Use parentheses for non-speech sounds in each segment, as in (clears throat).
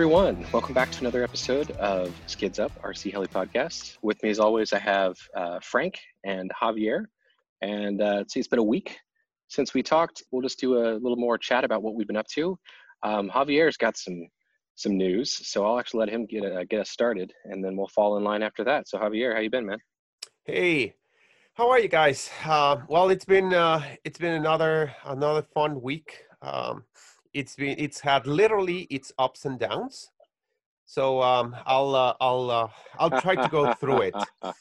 Everyone. Welcome back to another episode of Skids Up, RC Heli podcast. With me, as always, I have uh, Frank and Javier. And uh, see, it's been a week since we talked. We'll just do a little more chat about what we've been up to. Um, Javier's got some some news, so I'll actually let him get uh, get us started, and then we'll fall in line after that. So, Javier, how you been, man? Hey, how are you guys? Uh, well, it's been uh, it's been another another fun week. Um, it's been it's had literally its ups and downs. So um, I'll uh, I'll uh, I'll try to go through it. (laughs)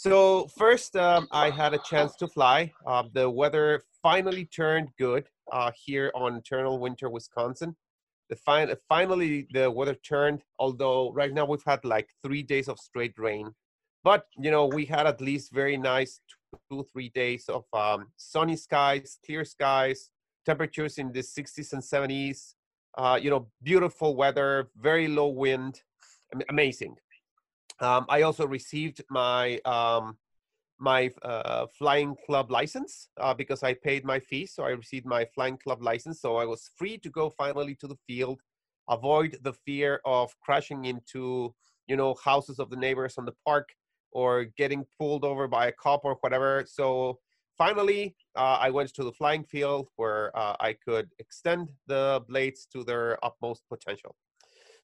So first, um, I had a chance to fly. Uh, the weather finally turned good uh, here on Eternal Winter, Wisconsin. The fin- finally the weather turned. Although right now we've had like three days of straight rain, but you know we had at least very nice two three days of um, sunny skies, clear skies, temperatures in the 60s and 70s. Uh, you know, beautiful weather, very low wind, amazing. Um, I also received my um, my uh, flying club license uh, because I paid my fee. So I received my flying club license. So I was free to go finally to the field, avoid the fear of crashing into you know houses of the neighbors on the park or getting pulled over by a cop or whatever. So finally, uh, I went to the flying field where uh, I could extend the blades to their utmost potential.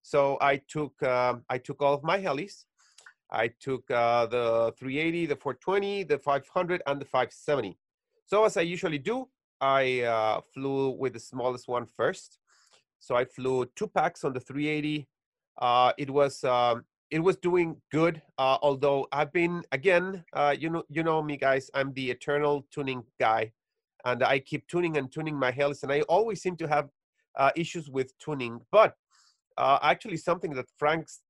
So I took um, I took all of my helis I took uh, the 380, the 420, the 500, and the 570. So as I usually do, I uh, flew with the smallest one first. So I flew two packs on the 380. Uh, it was um, it was doing good. Uh, although I've been again, uh, you know, you know me guys. I'm the eternal tuning guy, and I keep tuning and tuning my helis, and I always seem to have uh, issues with tuning. But actually, something that Frank's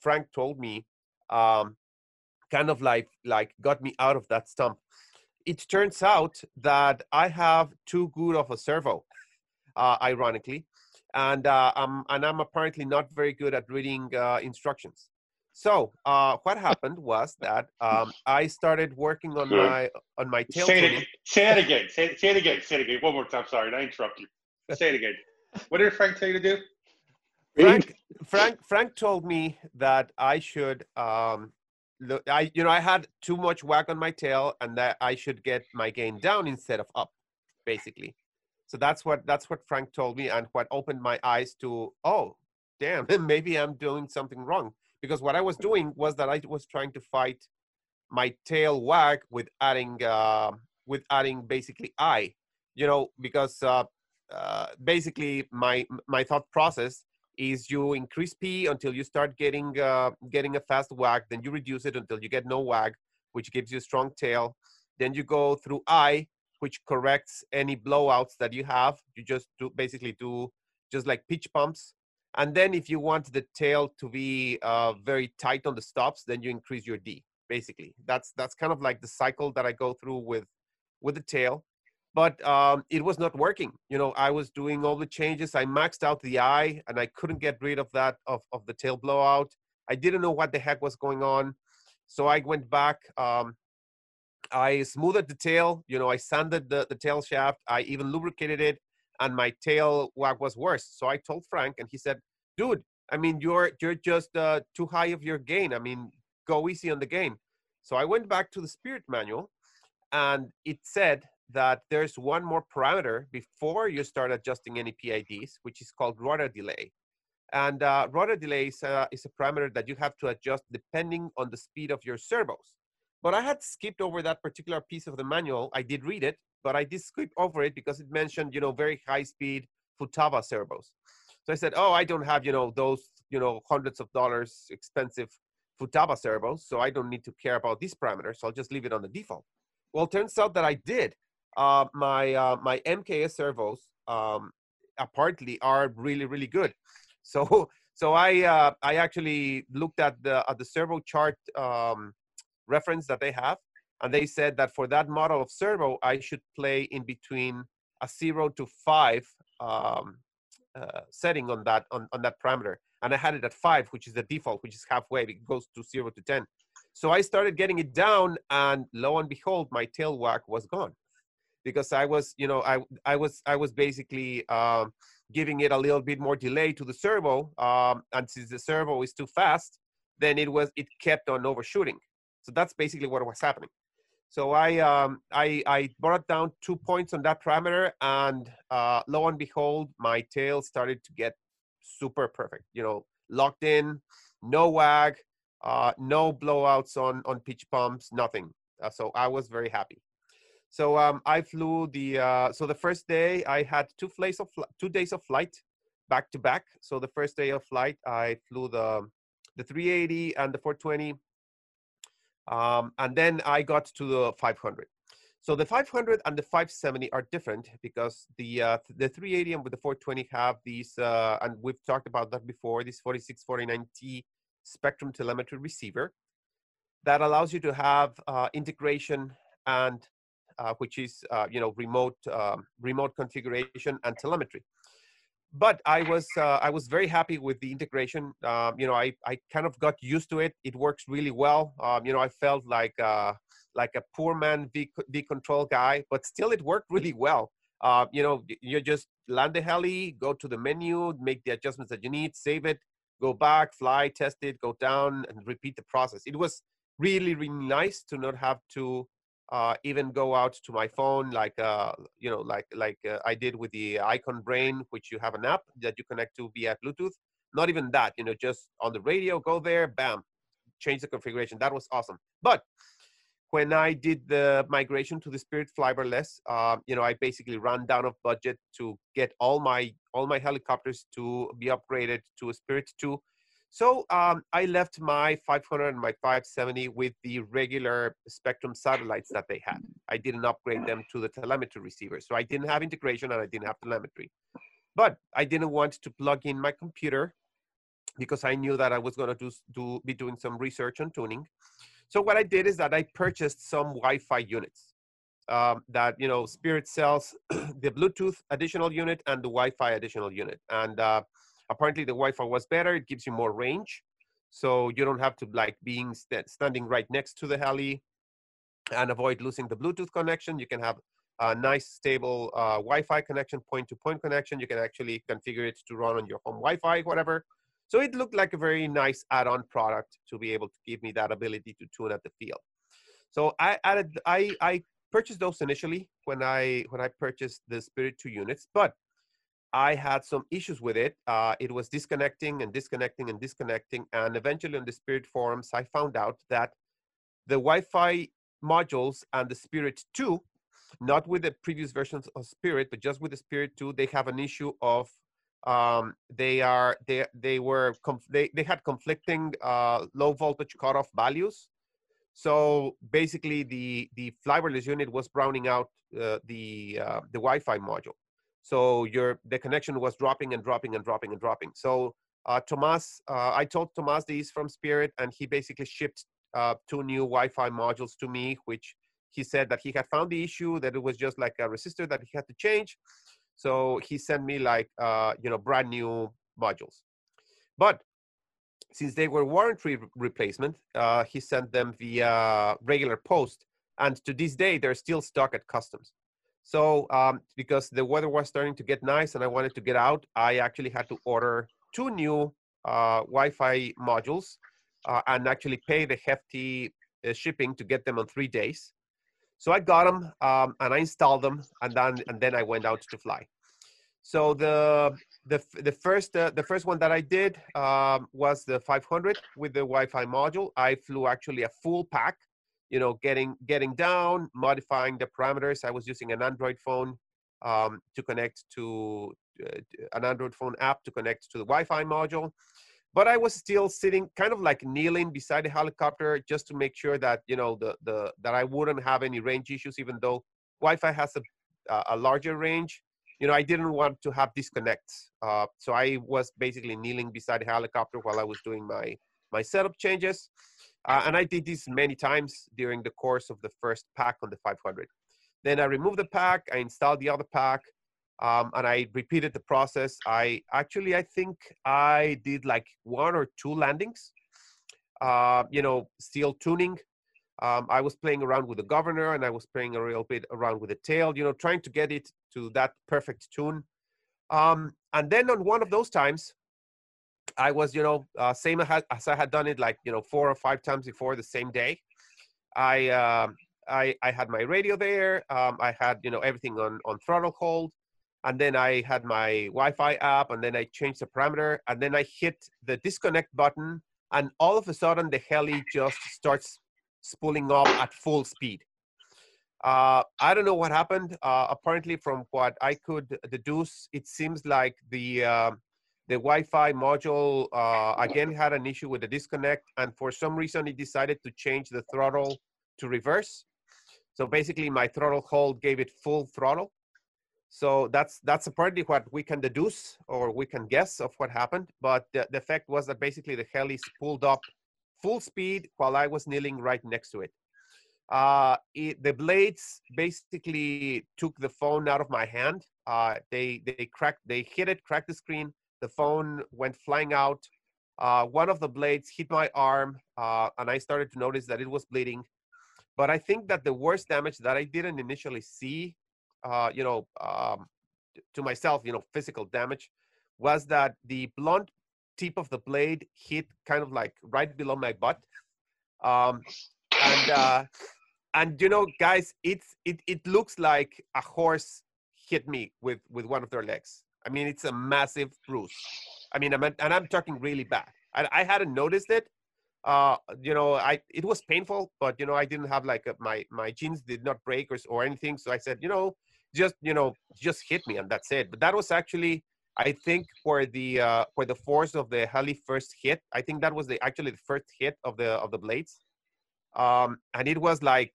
Frank told me um, kind of like like got me out of that stump. It turns out that I have too good of a servo, uh, ironically, and uh, I'm and I'm apparently not very good at reading uh, instructions. So uh, what (laughs) happened was that um, I started working on my on my tail. Say it, again. say it again. Say, say it again. Say it again. One more time. Sorry, I interrupt you. Say it again. What did Frank tell you to do? Frank, Frank, Frank told me that I should, um, look, I, you know, I had too much wag on my tail, and that I should get my gain down instead of up, basically. So that's what that's what Frank told me, and what opened my eyes to, oh, damn, (laughs) maybe I'm doing something wrong. Because what I was doing was that I was trying to fight my tail wag with adding, uh, with adding basically I, you know, because uh, uh, basically my my thought process is you increase P until you start getting uh, getting a fast wag, then you reduce it until you get no wag, which gives you a strong tail. Then you go through I, which corrects any blowouts that you have. You just do basically do just like pitch pumps. And then if you want the tail to be uh, very tight on the stops, then you increase your D. Basically, that's that's kind of like the cycle that I go through with with the tail but um, it was not working. You know, I was doing all the changes. I maxed out the I, and I couldn't get rid of that of, of the tail blowout. I didn't know what the heck was going on, so I went back. Um, I smoothed the tail. You know, I sanded the, the tail shaft. I even lubricated it, and my tail was worse. So I told Frank, and he said, "Dude, I mean, you're you're just uh, too high of your gain. I mean, go easy on the gain." So I went back to the Spirit manual, and it said that there's one more parameter before you start adjusting any PIDs, which is called rotor delay. And uh, rotor delay is, uh, is a parameter that you have to adjust depending on the speed of your servos. But I had skipped over that particular piece of the manual. I did read it, but I did skip over it because it mentioned, you know, very high speed Futaba servos. So I said, oh, I don't have, you know, those, you know, hundreds of dollars expensive Futaba servos, so I don't need to care about these parameters. So I'll just leave it on the default. Well, turns out that I did uh, my uh, my MKS servos um, apparently are really really good. (laughs) So so I uh, I actually looked at the at the servo chart um, reference that they have, and they said that for that model of servo, I should play in between a zero to five um, uh, setting on that on, on that parameter, and I had it at five, which is the default, which is halfway. It goes to zero to ten. So I started getting it down, and lo and behold, my tail wag was gone. because I was, you know, I I was I was basically um, giving it a little bit more delay to the servo, um, and since the servo is too fast, then it was it kept on overshooting. So that's basically what was happening. So I um, I I brought down two points on that parameter, and uh, lo and behold, my tail started to get super perfect. You know, locked in, no wag, uh, no blowouts on on pitch pumps, nothing. Uh, so I was very happy. So um, I flew the uh, so the first day I had two flights of two days of flight back to back. So the first day of flight I flew the the 380 and the 420, um, and then I got to the 500. So the 500 and the 570 are different because the uh, the 380 and with the 420 have these, uh, and we've talked about that before. This 4649T Spektrum telemetry receiver that allows you to have uh, integration and uh, which is uh, you know remote um, remote configuration and telemetry. But I was uh, I was very happy with the integration. Um, you know I, I kind of got used to it. It works really well. Um, you know I felt like uh, like a poor man V, v control guy, but still it worked really well. Uh, you know you just land the heli, go to the menu, make the adjustments that you need, save it, go back, fly, test it, go down, and repeat the process. It was really really nice to not have to uh, even go out to my phone like uh, you know like like uh, I did with the iKon Brain, which you have an app that you connect to via Bluetooth. Not even that, you know, just on the radio, go there, bam, change the configuration. That was awesome. But when I did the migration to the Spirit Flybarless, uh, you know, I basically ran down of budget to get all my all my helicopters to be upgraded to a Spirit 2 so um, I left my 500 and my 570 with the regular Spektrum satellites that they had. I didn't upgrade them to the telemetry receiver. So I didn't have integration and I didn't have telemetry. But I didn't want to plug in my computer because I knew that I was going to do, do, be doing some research on tuning. So what I did is that I purchased some Wi-Fi units um, that, you know, Spirit sells (clears throat) the Bluetooth additional unit and the Wi-Fi additional unit. And uh, apparently the Wi-Fi was better. It gives you more range. So you don't have to like being st standing right next to the heli and avoid losing the Bluetooth connection. You can have a nice stable uh, Wi-Fi connection, point-to-point -point connection. You can actually configure it to run on your home Wi-Fi, whatever. So it looked like a very nice add-on product to be able to give me that ability to tune at the field. So I added, I, I purchased those initially when I when I purchased the Spirit 2 units, but I had some issues with it. Uh, it was disconnecting and disconnecting and disconnecting. And eventually on the Spirit forums, I found out that the Wi-Fi modules and the Spirit 2, not with the previous versions of Spirit, but just with the Spirit 2, they have an issue of um, they are they they were they they had conflicting uh, low voltage cutoff values. So basically, the the flybarless unit was browning out uh, the uh, the Wi-Fi module. So your the connection was dropping and dropping and dropping and dropping. So uh, Tomas, uh, I told Tomas these from Spirit, and he basically shipped uh, two new Wi-Fi modules to me, which he said that he had found the issue that it was just like a resistor that he had to change. So he sent me like uh, you know brand new modules, but since they were warranty replacement, uh, he sent them via regular post, and to this day they're still stuck at customs. So um, because the weather was starting to get nice and I wanted to get out, I actually had to order two new uh, Wi-Fi modules uh, and actually pay the hefty uh, shipping to get them on three days. So I got them um, and I installed them and then and then I went out to fly. So the the the first uh, the first one that I did um, was the 500 with the Wi-Fi module. I flew actually a full pack you know, getting getting down, modifying the parameters. I was using an Android phone um, to connect to uh, an Android phone app to connect to the Wi-Fi module. But I was still sitting, kind of like kneeling beside the helicopter, just to make sure that you know the the that I wouldn't have any range issues, even though Wi-Fi has a a larger range. You know, I didn't want to have disconnects, uh, so I was basically kneeling beside the helicopter while I was doing my my setup changes. Uh, and I did this many times during the course of the first pack on the 500. Then I removed the pack, I installed the other pack, um, and I repeated the process. I actually, I think I did like one or two landings, uh, you know, still tuning. Um, I was playing around with the governor and I was playing a little bit around with the tail, you know, trying to get it to that perfect tune. Um, and then on one of those times, I was, you know, uh, same as I had done it like, you know, four or five times before the same day. I, uh, I, I had my radio there. Um, I had, you know, everything on, on throttle hold. And then I had my Wi-Fi app and then I changed the parameter and then I hit the disconnect button and all of a sudden the heli just starts spooling up at full speed. Uh, I don't know what happened. Uh, apparently, from what I could deduce, it seems like the uh, the Wi-Fi module uh, again had an issue with the disconnect, and for some reason, it decided to change the throttle to reverse. So basically, my throttle hold gave it full throttle. So that's that's apparently what we can deduce or we can guess of what happened. But the, the effect was that basically the heli pulled up full speed while I was kneeling right next to it. Uh, it, the blades basically took the phone out of my hand. Uh, they they cracked, they hit it, cracked the screen. The phone went flying out. Uh, one of the blades hit my arm, uh, and I started to notice that it was bleeding. But I think that the worst damage that I didn't initially see, uh, you know, um, to myself, you know, physical damage, was that the blunt tip of the blade hit kind of like right below my butt. Um, and uh, and you know, guys, it's it it looks like a horse hit me with with one of their legs. I mean, it's a massive bruise. I mean, I'm, and I'm talking really bad. I, I hadn't noticed it. Uh, you know, I it was painful, but you know, I didn't have like a, my my jeans did not break or or anything. So I said, you know, just you know, just hit me, and that's it. But that was actually I think for the uh, for the force of the heli first hit, I think that was the actually the first hit of the of the blades, um, and it was like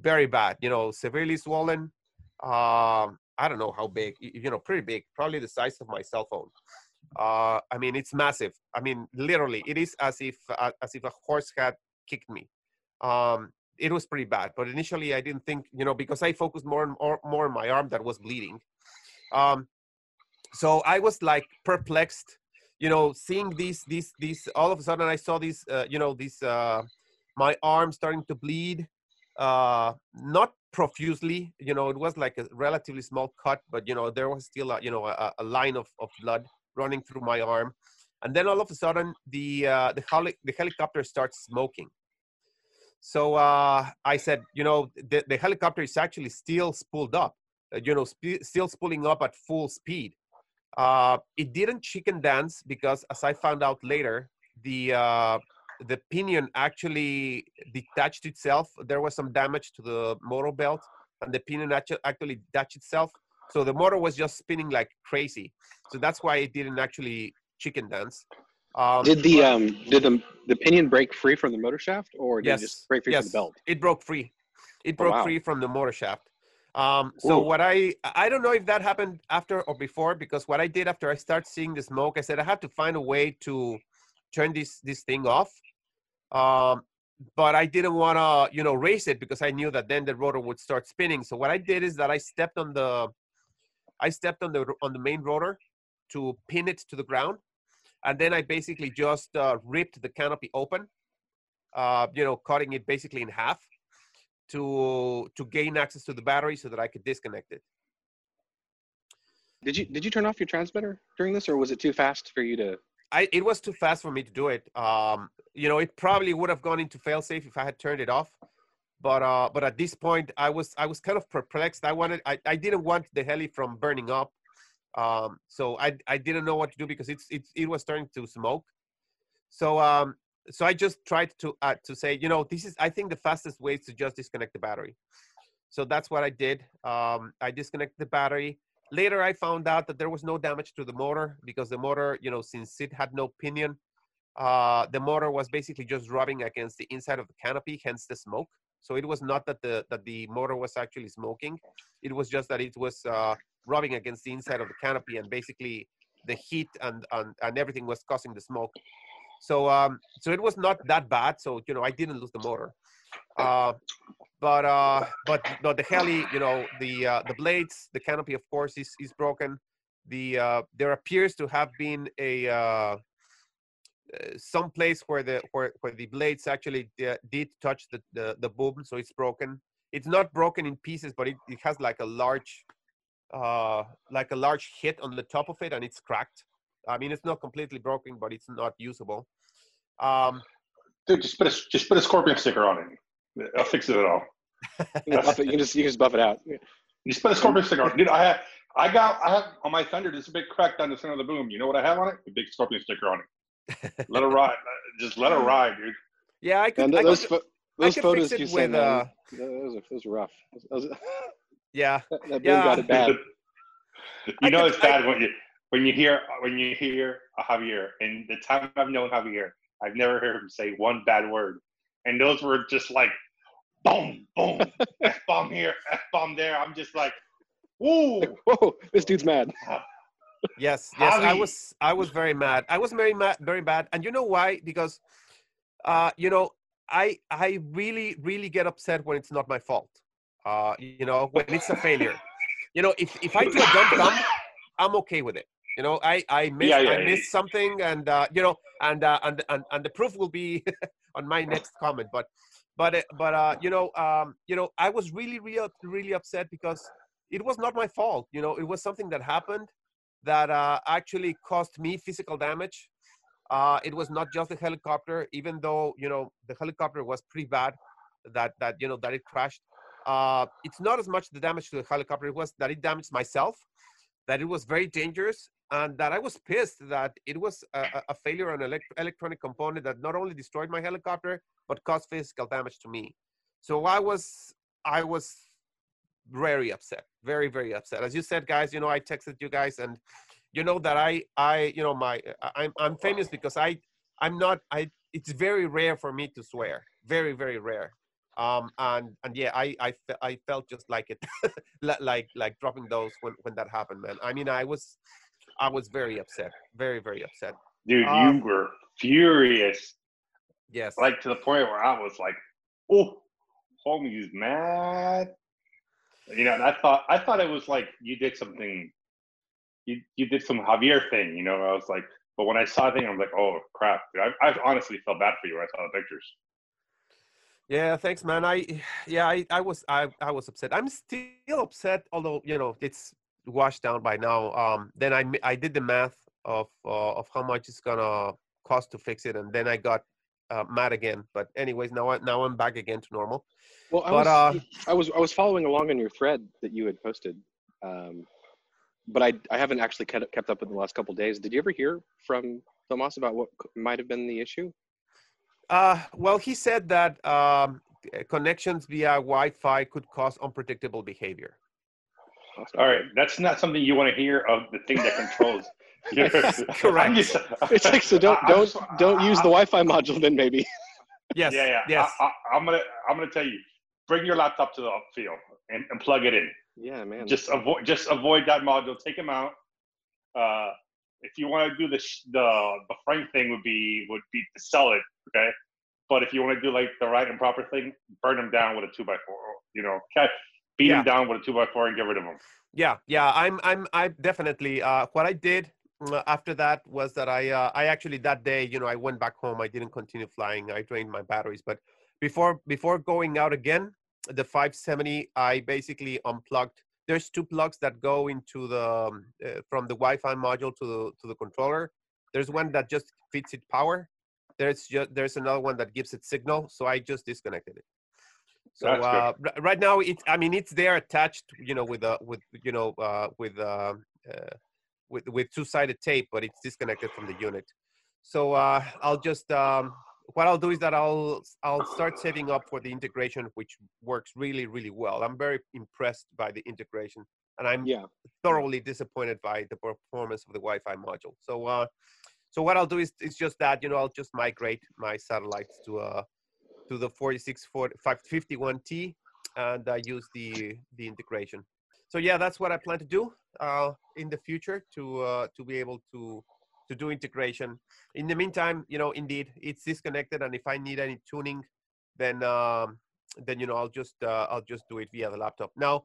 very bad. You know, severely swollen. Um, I don't know how big. You know, pretty big, probably the size of my cell phone. Uh, I mean, it's massive. I mean, literally, it is as if uh, as if a horse had kicked me. Um, it was pretty bad. But initially, I didn't think, you know, because I focused more and more, more on my arm that was bleeding. Um, so I was like perplexed, you know, seeing these, these, these. All of a sudden, I saw these, uh, you know, these, uh, my arm starting to bleed, uh, not profusely. You know, it was like a relatively small cut, but you know, there was still, a, you know, a, a line of, of blood running through my arm. And then all of a sudden, the uh, the, heli- the helicopter starts smoking. So uh, I said, you know, the, the helicopter is actually still spooled up, uh, you know, sp- still spooling up at full speed. Uh, it didn't chicken dance because, as I found out later, the uh, the pinion actually detached itself. There was some damage to the motor belt, and the pinion actually detached itself. So the motor was just spinning like crazy. So that's why it didn't actually chicken dance. Um, did the um did the the pinion break free from the motor shaft, or did yes, it just break free yes, from the belt? It broke free. It Oh, broke wow. free from the motor shaft. Um, so Ooh. what I I don't know if that happened after or before because what I did after I started seeing the smoke, I said I have to find a way to turn this this thing off. Um, but I didn't want to you know race it because I knew that then the rotor would start spinning. So what I did is that I stepped on the I stepped on the on the main rotor to pin it to the ground, and then I basically just uh, ripped the canopy open, uh, you know, cutting it basically in half to to gain access to the battery so that I could disconnect it. Did you did you turn off your transmitter during this, or was it too fast for you to? I it was too fast for me to do it. Um, you know, it probably would have gone into failsafe if I had turned it off. But uh, but at this point, I was I was kind of perplexed. I wanted I, I didn't want the heli from burning up. Um, so I I didn't know what to do because it's it's it was starting to smoke. So um so I just tried to uh, to say you know this is I think the fastest way is to just disconnect the battery. So that's what I did. Um, I disconnected the battery. Later, I found out that there was no damage to the motor because the motor, you know, since it had no pinion, uh, the motor was basically just rubbing against the inside of the canopy, hence the smoke. So it was not that the that the motor was actually smoking; it was just that it was uh, rubbing against the inside of the canopy, and basically the heat and and, and everything was causing the smoke. So um, so it was not that bad. So you know, I didn't lose the motor. Uh, but uh, but but the heli, you know, the uh, the blades, the canopy, of course, is is broken. The uh, there appears to have been a uh, uh, some place where the where, where the blades actually uh, did touch the, the the boom, so it's broken. It's not broken in pieces, but it, it has like a large uh like a large hit on the top of it and it's cracked i mean it's not completely broken but it's not usable um Dude, just put a just put a scorpion sticker on it. I'll fix it at all. (laughs) You can, buff it, you can just you can just buff it out. Just put a scorpion sticker on it. Dude, I have I got I have on my thunder there's a big crack down the center of the boom. You know what I have on it? A big scorpion sticker on it. (laughs) Let it ride. Just let it ride, dude. yeah i could, And I those could pho- those could photos you sent, uh, those are those are rough. Those- (laughs) yeah that that boom Yeah. got it bad. you I know could- it's bad when you when you hear when you hear a Javier. And the time I've known Javier, I've never heard him say one bad word. And those were just like boom, boom, (laughs) F bomb here, F bomb there. I'm just like, woo. Whoa, this dude's mad. yes (laughs) yes i was i was very mad i was very mad very bad and you know why because uh you know i i really really get upset when it's not my fault uh you know when it's a failure you know if if i do a dumb thumb i'm okay with it you know i i missed Yeah, yeah, i yeah. something and uh you know and uh and and, and the proof will be (laughs) on my next comment. But but uh, but uh you know um you know i was really really really upset because it was not my fault. You know it was something that happened that uh actually caused me physical damage. Uh it was not just the helicopter even though you know the helicopter was pretty bad that that you know that it crashed. Uh it's not as much the damage to the helicopter it was that it damaged myself that it was very dangerous and that I was pissed that it was a, a- failure on an elect- electronic component that not only destroyed my helicopter but caused physical damage to me. So I was I was very upset, very very upset. As you said, guys, you know I texted you guys and you know that I I you know my I- I'm I'm famous because I I'm not I it's very rare for me to swear, very very rare. Um and and yeah I I, I felt just like it (laughs) like like dropping those when when that happened man i mean i was i was very upset very very upset Dude, Um, you were furious. yes Like to the point where I was like, oh, homie's mad. You know, and I thought I thought it was like you did something you you did some Javier thing, you know. I was like, but when I saw the thing, I'm like, oh crap. Dude, I, I honestly felt bad for you when I saw the pictures. yeah thanks man i yeah i i was i i was upset i'm still upset although you know it's washed down by now um then I did the math of uh, of how much it's gonna cost to fix it and then i got uh, mad again but anyways now i now i'm back again to normal Well, I But, was uh, I was I was following along on your thread that you had posted, um, but I I haven't actually kept kept up in the last couple days. Did you ever hear from Tomas about what might have been the issue? Uh, well, he said that um, connections via Wi-Fi could cause unpredictable behavior. That's All right, that's not something you want to hear of the thing that controls. (laughs) your- Correct. (laughs) Just- It's like so. (laughs) Don't I- I don't just- don't use the Wi-Fi module then maybe. Yes. Yeah, yeah. Yes. I, I, I'm gonna I'm gonna tell you, bring your laptop to the field and, and plug it in. Yeah, man. Just avoid just avoid that module. Take them out. Uh, if you want to do the sh- the the frame thing, would be would be to sell it. Okay, but if you want to do like the right and proper thing, burn them down with a two by four. You know, okay, beat Yeah. them down with a two by four and get rid of them. Yeah. Yeah. I'm. I'm. I definitely. Uh, what I did uh, after that was that I. Uh, I actually that day, you know, I went back home. I didn't continue flying. I drained my batteries. But before before going out again, the 570, I basically unplugged. There's two plugs that go into the um, uh, from the Wi-Fi module to the to the controller. There's one that just feeds it power. There's just there's another one that gives it signal. So I just disconnected it. So uh, r- right now it's I mean it's there attached, you know, with uh, with you know uh, with uh, uh, with with two-sided tape, but it's disconnected from the unit. So uh, I'll just um, what I'll do is that I'll I'll start setting up for the integration, which works really really well. I'm very impressed by the integration, and I'm yeah. thoroughly disappointed by the performance of the Wi-Fi module. So, uh, so what I'll do is, it's just that, you know, I'll just migrate my satellites to uh, to the 46551T and uh, use the the integration. So yeah, that's what I plan to do uh, in the future to uh, to be able to to do integration. In the meantime, you know, indeed, it's disconnected, and if I need any tuning, then um, then you know, I'll just uh, I'll just do it via the laptop. Now,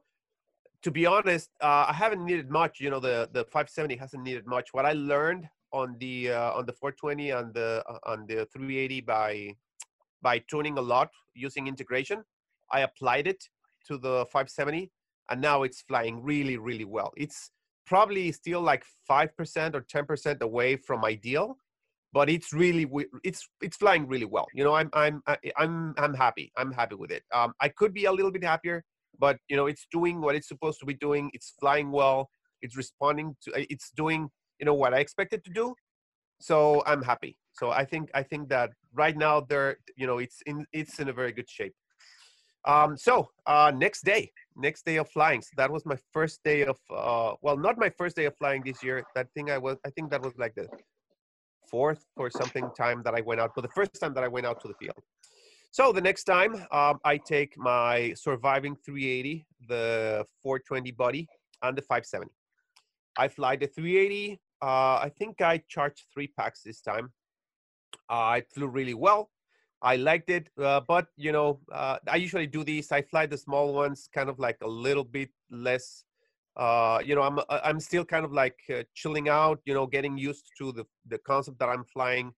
to be honest, uh, I haven't needed much. You know, the the 570 hasn't needed much. What I learned on the uh, on the 420 and the uh, on the 380 by by tuning a lot using integration. I applied it to the 570, and now it's flying really really well. It's probably still like five percent or ten percent away from ideal, but it's really it's it's flying really well. You know, I'm I'm I'm I'm happy. I'm happy with it. Um, I could be a little bit happier, but you know, it's doing what it's supposed to be doing. It's flying well. It's responding to. It's doing you know what I expected to do. So I'm happy. So I think I think that right now they're you know it's in it's in a very good shape. Um, so uh, next day, next day of flying. So that was my first day of uh, well, not my first day of flying this year. That thing I was I think that was like the fourth or something time that I went out, but the first time that I went out to the field. So the next time um, I take my surviving 380, the 420 buddy, and the 570. I fly the 380. Uh, I think I charged three packs this time. It flew really well. I liked it, uh, but you know, uh, I usually do these. I fly the small ones, kind of like a little bit less. Uh, you know, I'm uh, I'm still kind of like uh, chilling out. You know, getting used to the the concept that I'm flying.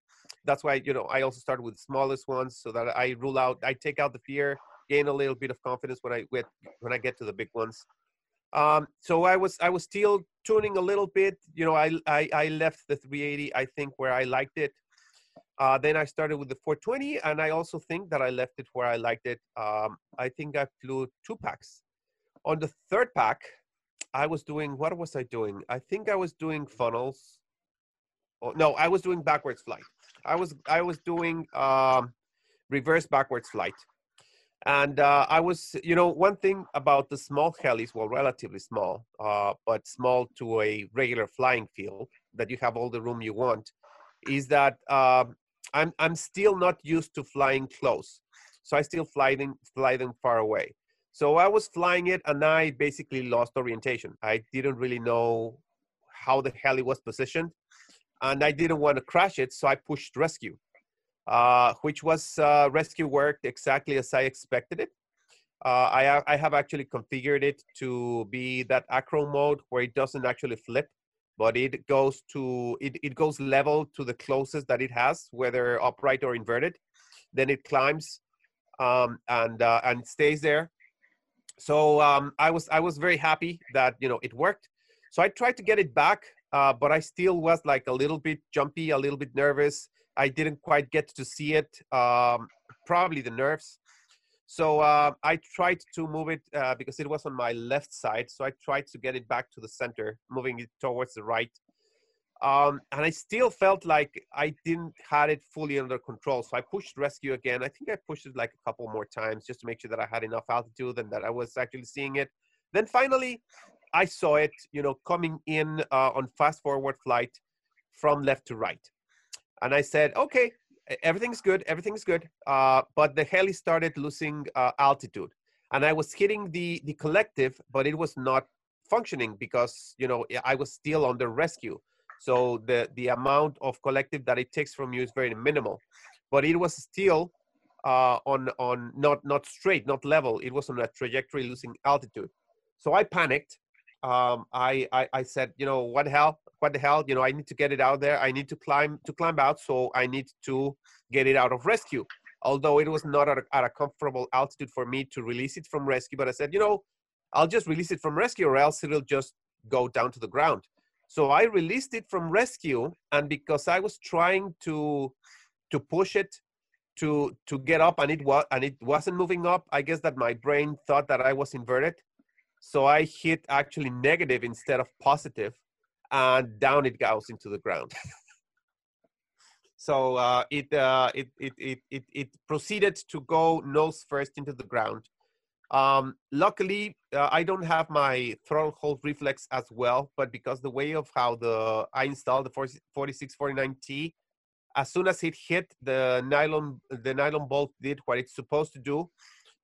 That's why you know I also start with smallest ones so that I rule out. I take out the fear, gain a little bit of confidence when I when I get to the big ones. Um, so I was I was still tuning a little bit. You know, I I, I left the 380 I think where I liked it. Uh, then I started with the 420, and I also think that I left it where I liked it. Um, I think I flew two packs. On the third pack, I was doing what was I doing? I think I was doing funnels. Oh, no, I was doing backwards flight. I was I was doing um, reverse backwards flight. And uh, I was, you know, one thing about the small helis, well, relatively small, uh, but small to a regular flying field that you have all the room you want, is that uh, I'm I'm still not used to flying close, so I still fly them fly them far away. So I was flying it, and I basically lost orientation. I didn't really know how the heli was positioned, and I didn't want to crash it, so I pushed rescue, uh, which was uh, rescue worked exactly as I expected it. Uh, I, I have actually configured it to be that acro mode where it doesn't actually flip but it goes to it, it goes level to the closest that it has whether upright or inverted. Then it climbs um, and uh, and stays there. So um, i was i was very happy that you know it worked. So i tried to get it back uh, but i still was like a little bit jumpy a little bit nervous. I didn't quite get to see it um, probably the nerves so uh, I tried to move it uh, because it was on my left side. So I tried to get it back to the center, moving it towards the right. Um, and I still felt like I didn't had it fully under control. So I pushed rescue again. I think I pushed it like a couple more times just to make sure that I had enough altitude and that I was actually seeing it. Then finally, I saw it, you know, coming in uh, on fast forward flight from left to right. And I said, okay, everything's good, everything's good. Uh, but the heli started losing uh, altitude, and I was hitting the the collective, but it was not functioning because you know I was still under rescue. So the the amount of collective that it takes from you is very minimal, but it was still uh, on on not not straight, not level. It was on a trajectory losing altitude. So I panicked. Um, I, I I said, you know, what the hell? what the hell you know i need to get it out there i need to climb to climb out so i need to get it out of rescue although it was not at a, at a comfortable altitude for me to release it from rescue but i said you know i'll just release it from rescue or else it'll just go down to the ground so i released it from rescue and because i was trying to to push it to to get up and it was and it wasn't moving up i guess that my brain thought that i was inverted so i hit actually negative instead of positive and down it goes into the ground. (laughs) so uh, it, uh, it, it, it, it, it, proceeded to go nose first into the ground. Um, luckily, uh, I don't have my throttle hold reflex as well, but because the way of how the I installed the 4649T, as soon as it hit the nylon, the nylon bolt did what it's supposed to do.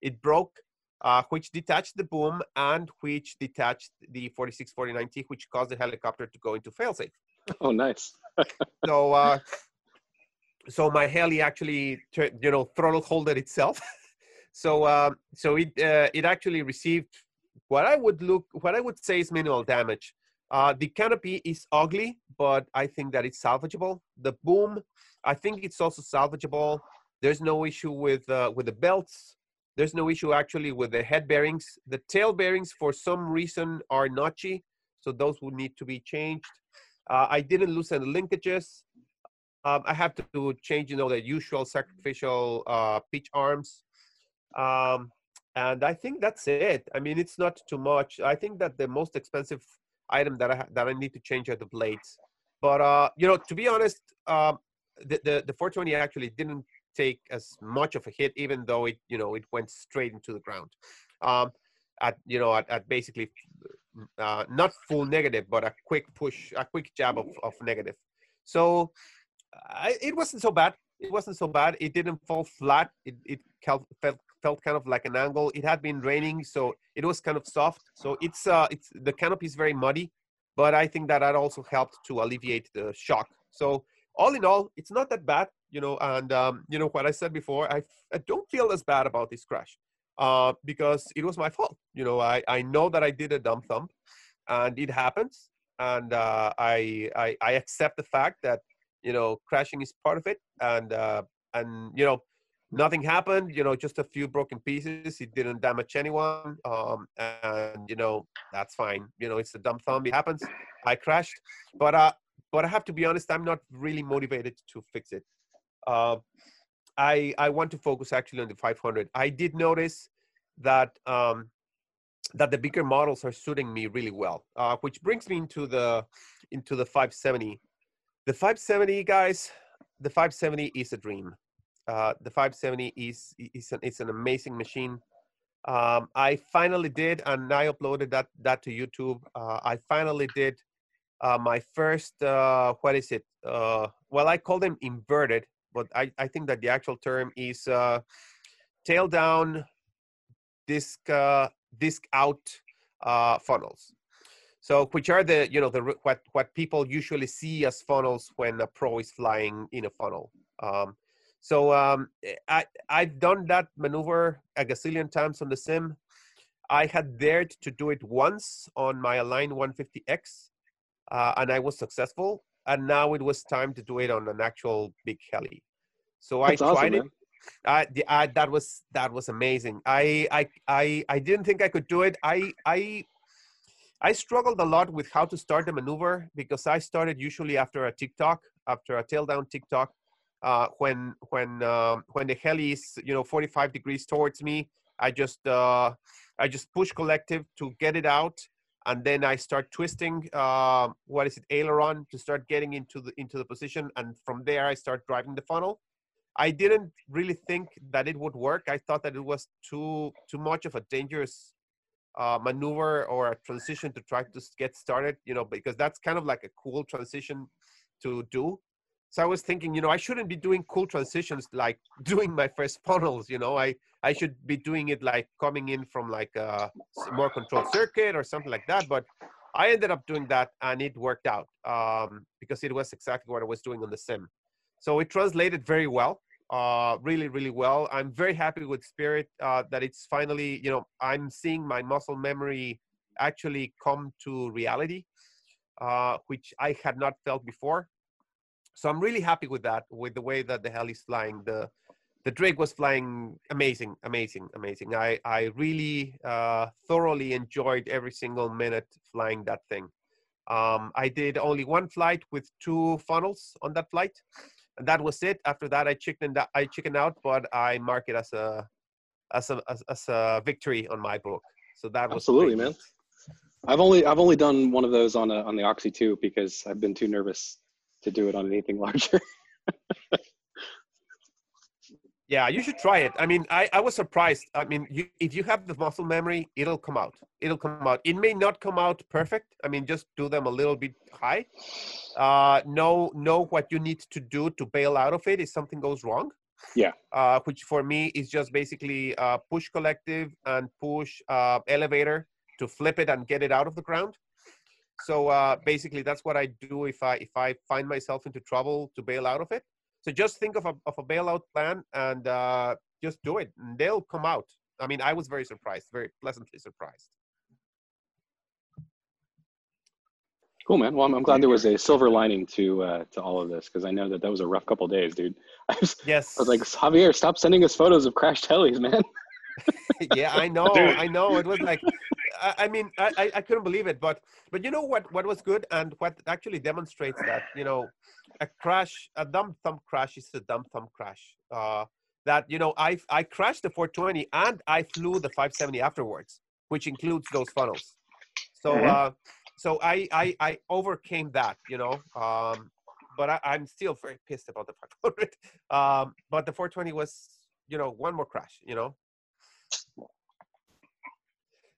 It broke uh, which detached the boom and which detached the 4649T, which caused the helicopter to go into failsafe. Oh, nice. (laughs) so, uh, so my heli actually, you know, throttle holded itself. (laughs) so, uh, so it uh, it actually received what I would look, what I would say is minimal damage. Uh, the canopy is ugly, but I think that it's salvageable. The boom, I think it's also salvageable. There's no issue with uh, with the belts. There's no issue actually with the head bearings. The tail bearings, for some reason, are notchy, so those will need to be changed. Uh, I didn't loosen the linkages. Um, I have to change, you know, the usual sacrificial uh, pitch arms. Um, and I think that's it. I mean, it's not too much. I think that the most expensive item that I that I need to change are the blades. But uh, you know, to be honest, um, the, the the 420 actually didn't take as much of a hit, even though it you know it went straight into the ground. Um, at you know at, at basically uh, not full negative, but a quick push, a quick jab of, of negative. So I, it wasn't so bad. It wasn't so bad. It didn't fall flat. It, it felt, felt kind of like an angle. It had been raining, so it was kind of soft. So it's uh, it's the canopy is very muddy, but I think that that also helped to alleviate the shock. So all in all, it's not that bad, you know. And um, you know what I said before, I I don't feel as bad about this crash uh, because it was my fault. You know, I I know that I did a dumb thumb, and it happens, and uh, I, I I accept the fact that you know crashing is part of it and uh, and you know nothing happened you know just a few broken pieces it didn't damage anyone um, and you know that's fine you know it's a dumb thumb it happens i crashed but uh but i have to be honest i'm not really motivated to fix it uh, i i want to focus actually on the 500 i did notice that um that the bigger models are suiting me really well uh, which brings me into the into the 570 the 570 guys the 570 is a dream. Uh, the 570 is is an, it's an amazing machine. Um, i finally did and i uploaded that that to youtube. Uh, i finally did uh, my first uh, what is it? Uh, well i call them inverted but i, I think that the actual term is uh, tail down disc disc out funnels so, which are the you know the what what people usually see as funnels when a pro is flying in a funnel. Um, so um, I I've done that maneuver a gazillion times on the sim. I had dared to do it once on my Align 150X, uh, and I was successful. And now it was time to do it on an actual big heli. So That's I tried it. I, the, I, that was that was amazing. I, I I I didn't think I could do it. I I I struggled a lot with how to start the maneuver because I started usually after a tic-toc, after a tail down tic-toc, uh, when when uh, when the heli is you know 45 degrees towards me. I just uh, I just push collective to get it out, and then I start twisting. Uh, what is it, aileron, to start getting into the into the position, and from there I start driving the funnel. I didn't really think that it would work. I thought that it was too too much of a dangerous uh, maneuver or a transition to try to get started, you know, because that's kind of like a cool transition to do. So I was thinking, you know, I shouldn't be doing cool transitions like (laughs) doing my first funnels, you know, I, I should be doing it like coming in from like a more controlled circuit or something like that. But I ended up doing that and it worked out um, because it was exactly what I was doing on the sim. So it translated very well uh, really, really well. I'm very happy with Spirit uh, that it's finally, you know, I'm seeing my muscle memory actually come to reality, uh, which I had not felt before. So I'm really happy with that, with the way that the hell is flying. The the Drake was flying amazing, amazing, amazing. I I really uh, thoroughly enjoyed every single minute flying that thing. Um, I did only one flight with two funnels on that flight and that was it. After that, I chickened I chickened out, but I mark it as a as a as, as a victory on my book. So that was absolutely, man. I've only I've only done one of those on a on the Oxy 2 because I've been too nervous to do it on anything (laughs) larger. Yeah, you should try it. I mean, I, I was surprised. I mean, you, if you have the muscle memory, it'll come out. It'll come out. It may not come out perfect. I mean, just do them a little bit high. Uh, know know what you need to do to bail out of it if something goes wrong. Yeah. Uh, which for me is just basically uh, push collective and push uh, elevator to flip it and get it out of the ground. So uh, basically, that's what I do if I if I find myself into trouble to bail out of it. So just think of a, of a bailout plan and uh, just do it. And they'll come out. I mean, I was very surprised, very pleasantly surprised. Cool, man. Well, I'm, I'm glad there was a silver lining to uh, to all of this because I know that that was a rough couple days, dude. (laughs) I was, Yes. I was like, Javier, stop sending us photos of crashed helis, man. (laughs) yeah, I (laughs) know, Dude. I know. It was like, I, I mean, I, I- couldn't believe it. But but you know what? What was good and what actually demonstrates that you know, a crash, a dumb thumb crash is a dumb thumb crash. Uh, that you know, I I crashed the 420 and I flew the 570 afterwards, which includes those funnels. So Mhm. uh, so I I I overcame that, you know. Um, but I, I'm still very pissed about the (laughs) 500. Um, but the 420 was, you know, one more crash, you know.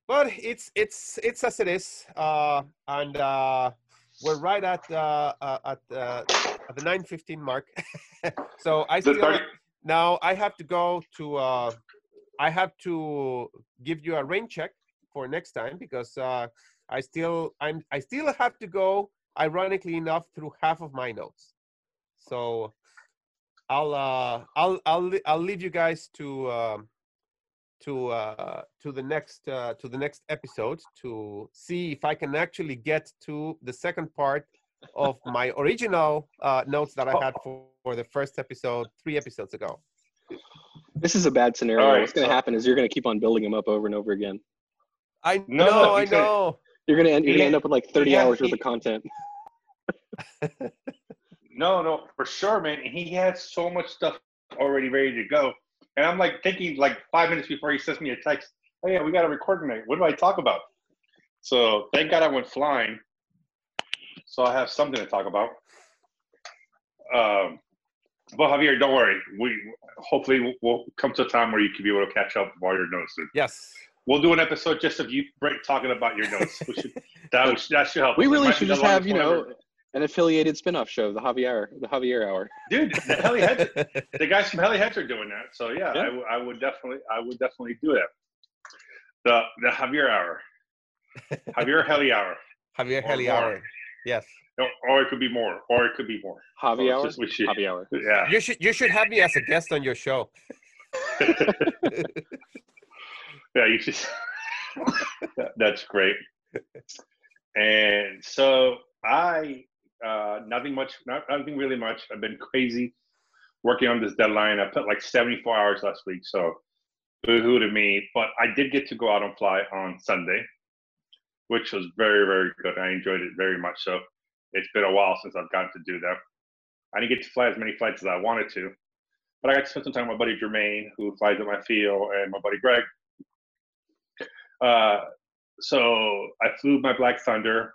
But it's it's it's as it is, uh, and uh, we're right at uh, uh, at uh, at the 9:15 mark. (laughs) so I still now I have to go to uh, I have to give you a rain check for next time because uh, I still I'm I still have to go ironically enough through half of my notes. So I'll uh, I'll I'll I'll leave you guys to um, to uh, to the next uh, to the next episode to see if I can actually get to the second part of my original uh, notes that I had for, for the first episode three episodes ago. This is a bad scenario. All right, What's going to so- happen is you're going to keep on building them up over and over again. I No, know, I know. You're going to end, you're going to end up with like 30 Yeah, hours worth he- of content. (laughs) No, no, for sure, man. He has so much stuff already ready to go. And I'm like thinking like five minutes before he sends me a text, oh yeah, we got a record tonight. What do I talk about? So thank God I went flying. So I have something to talk about. Um, but Javier, don't worry. We hopefully we'll, come to a time where you can be able to catch up while all your notes. Yes. We'll do an episode just of you break talking about your notes. We should, that, (laughs) that should help. We us. Really should just have, you know. An affiliated spin-off show, the Javier, the Javier Hour. (laughs) dude. The Heli Heads, (laughs) the guys from Heli Heads are doing that. So yeah, Yeah. I, w- I would definitely, I would definitely do that. The the Javier Hour, (laughs) Javier Heli Hour, Javier Or Heli more. Hour. Yes. or, or it could be more, or it could be more. Javi So Hour? just- we should- Javi Hour. yeah. You should you should have me as a guest on your show. yeah, you should. That's great. And so I, uh, nothing much, not nothing really much. I've been crazy working on this deadline. I put like 74 hours last week, so boo-hoo to me. But I did get to go out and fly on Sunday, which was very, very good. I enjoyed it very much. So it's been a while since I've gotten to do that. I didn't get to fly as many flights as I wanted to, but I got to spend some time with my buddy Jermaine, who flies at my field, and my buddy Greg. Uh, so I flew my Black Thunder.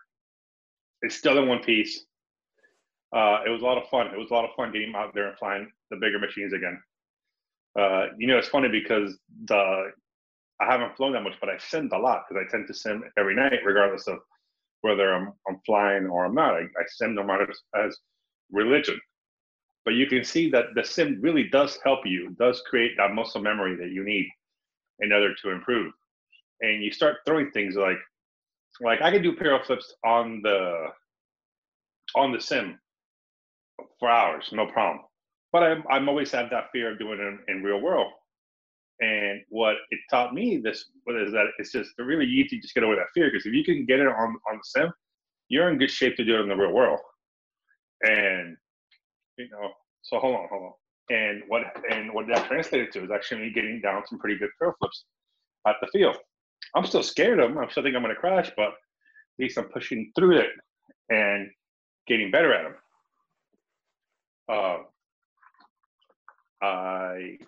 It's still in one piece. Uh, it was a lot of fun. It was a lot of fun getting out there and flying the bigger machines again. Uh, you know, it's funny because the I haven't flown that much, but I simmed a lot because I tend to sim every night, regardless of whether I'm I'm flying or I'm not. I, I sim no matter as religion. But you can see that the sim really does help you, does create that muscle memory that you need in order to improve. And you start throwing things like like I can do parallel flips on the on the sim for hours, no problem. But I'm I'm always had that fear of doing it in, in real world. And what it taught me this is that it's just really easy to just get over that fear because if you can get it on on the sim, you're in good shape to do it in the real world. And you know, so hold on, hold on. And what and what that translated to is actually me getting down some pretty good curl flips at the field. I'm still scared of them. I'm still think I'm going to crash, but at least I'm pushing through it and getting better at them. Uh, I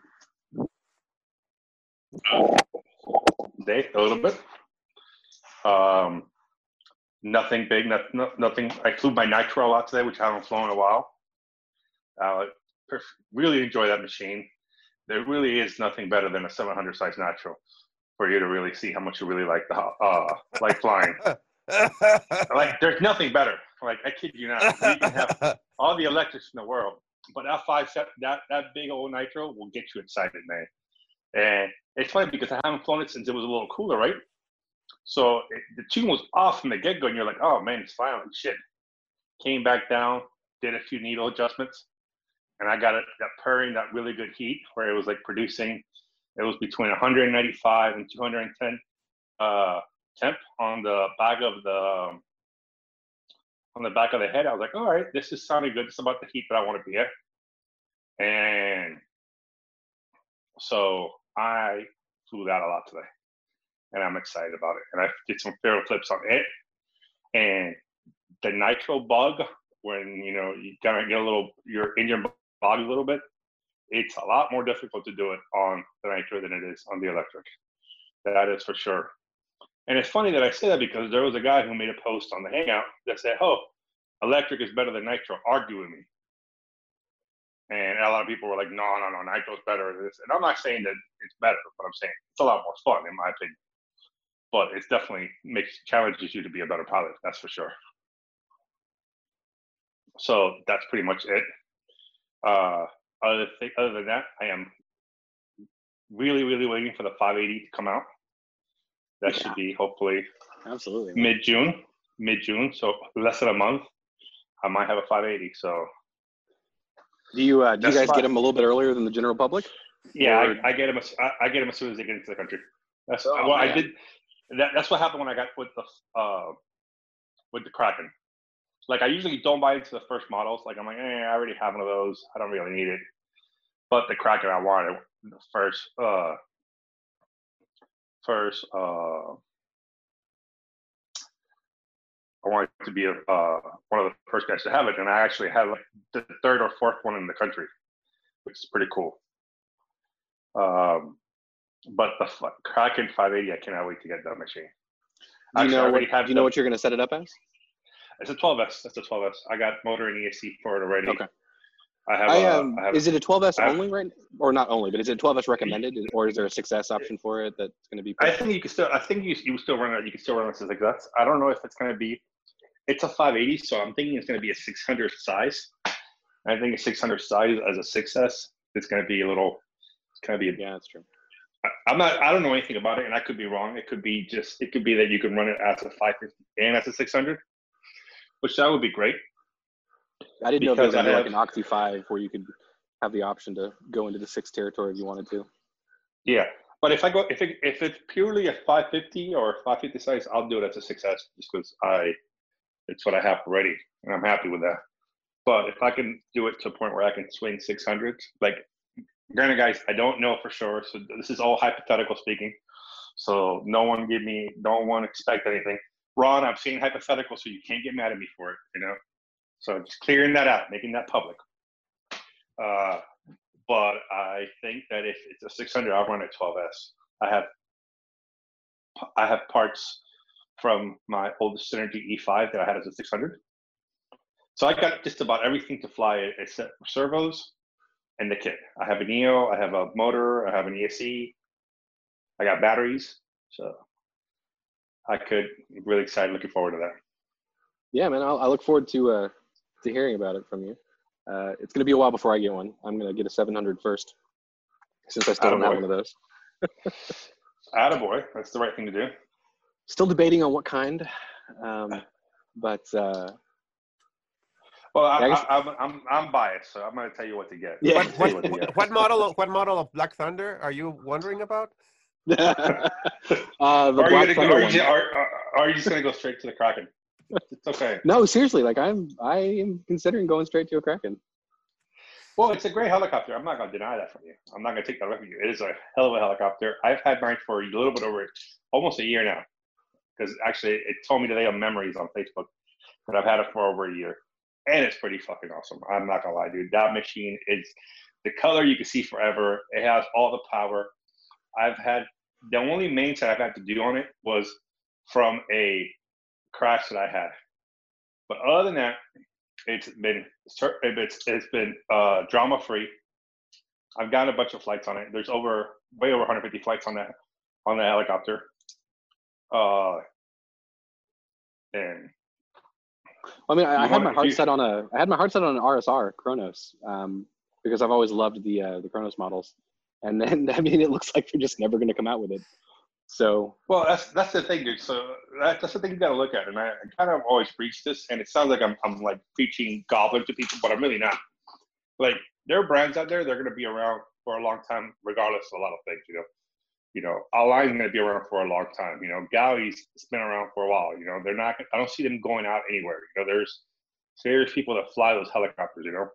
they a little bit. Um, nothing big, not, no, nothing. I flew my Nitro a lot today, which I haven't flown in a while. Uh, really enjoy that machine. There really is nothing better than a 700 size Nitro for you to really see how much you really like the uh, like flying. (laughs) like there's nothing better. Like I kid you not. You can have all the electrics in the world, but that five set that that big old nitro will get you excited, man. And it's funny because I haven't flown it since it was a little cooler, right? So it, the tune was off from the get go, and you're like, oh man, it's fine, like shit. Came back down, did a few needle adjustments, and I got it that purring, that really good heat where it was like producing. It was between 195 and 210 uh, temp on the back of the um, on the back of the head. I was like, all right, this is sounding good. It's about the heat that I want to be at. And so I flew that a lot today. And I'm excited about it. And I did some piro flips on it. And the nitro bug, when you know you kind of get a little you're in your bogs a little bit, it's a lot more difficult to do it on the nitro than it is on the electric. That is for sure. And it's funny that I say that because there was a guy who made a post on the Hangout that said, "Oh, electric is better than nitro." Arguing me, and a lot of people were like, "No, no, no, nitro's better than this." And I'm not saying that it's better, but I'm saying it's a lot more fun, in my opinion. But it's definitely makes challenges you to be a better pilot. That's for sure. So that's pretty much it. Uh, other thing, other than that, I am really, really waiting for the 580 to come out. That Yeah. should be hopefully Absolutely. mid June, mid June. So less than a month, I might have a 580. So Do you uh, do you guys fine. get them a little bit earlier than the general public? yeah, I, I get them. As, I, I get them as soon as they get into the country. That's Oh, well, I did. That, that's what happened when I got with the uh, with the Kraken. Like I usually don't buy into the first models. Like I'm like, eh, I already have one of those. I don't really need it. But the Kraken I wanted the first uh first uh I wanted to be a, uh, one of the first guys to have it, and I actually had like the third or fourth one in the country, which is pretty cool. Um, but the Kraken 580, I cannot wait to get that machine. Do you Actually, know what do you know what you're going to set it up as? It's a 12s. That's a 12s. I got motor and ESC for it already. Okay. I have. I, a- um, I have is it a 12s I have- only right or not only, but is it 12s recommended or is there a 6s option for it that's going to be? I think you can still. I think you you still run it. You can still run it as that. I don't know if it's going to be. It's a 580, so I'm thinking it's going to be a 600 size. I think a 600 size as a 6S. It's going to be a little. It's going to be. A, yeah, that's true. I- I'm not. I don't know anything about it, and I could be wrong. It could be just. It could be that you can run it as a 550 and as a 600, which that would be great. I didn't know there was Because I gonna be like an Oxy 5 where you could have the option to go into the six territory if you wanted to. Yeah, but if I go, if it, if it's purely a 550 or 550 size, I'll do it as a 6S just because I, it's what I have already, and I'm happy with that. But if I can do it to a point where I can swing 600s, like, granted, guys, I don't know for sure, so this is all hypothetical speaking. So no one give me, no one expect anything. Ron, I'm seeing hypothetical, so you can't get mad at me for it, you know. So just clearing that out, making that public. Uh, but I think that if it's a 600, I'll run a 12s. I have I have parts from my old Synergy E5 that I had as a 600. So I got just about everything to fly except servos and the kit. I have an EO, I have a motor, I have an ESC, I got batteries. So I could really excited, looking forward to that. Yeah, man, I'll, I look forward to uh, to hearing about it from you. Uh, it's gonna be a while before I get one. I'm gonna get a 700 first, since I still don't have Attaboy. one of those. (laughs) Attaboy, that's the right thing to do. Still debating on what kind, um, but uh, Well, I, I guess- I, I'm, I'm, I'm biased, so I'm going to tell you what to get. Yeah. I'm What, gonna tell what, to what model of what model of Black Thunder are you wondering about? (laughs) uh, the are you, Black gonna, Thunder are, you one. are, are, are you just going to go straight to the Kraken? It's okay. No, seriously, like I'm I am considering going straight to a Kraken. Well, it's a great helicopter. I'm not going to deny that from you. I'm not going to take that away from you. It is a hell of a helicopter. I've had mine for a little bit over almost a year now. Because actually, it told me today on memories on Facebook that I've had it for over a year. And it's pretty fucking awesome. I'm not going to lie, dude. That machine is the color you can see forever. It has all the power. I've had the only that I've had to do on it was from a crash that I had. But other than that, it's been it's it's been uh, drama free. I've gotten a bunch of flights on it. There's over way over 150 flights on that on the helicopter. Uh, and I mean, I, I had my heart you- set on a I had my heart set on an RSR Kronos um, because I've always loved the uh, the Kronos models, and then (laughs) I mean, it looks like they're just never going to come out with it. So well, that's that's the thing, dude. So that, that's the thing you got to look at. And I, I kind of always preach this, and it sounds like I'm I'm like preaching goblin to people, but I'm really not. Like there are brands out there, they're to be around for a long time, regardless of a lot of things, you know. you know, Align's to be around for a long time. You know, Gaui's been around for a while. You know, they're not. I don't see them going out anywhere. You know, there's serious people that fly those helicopters. You know,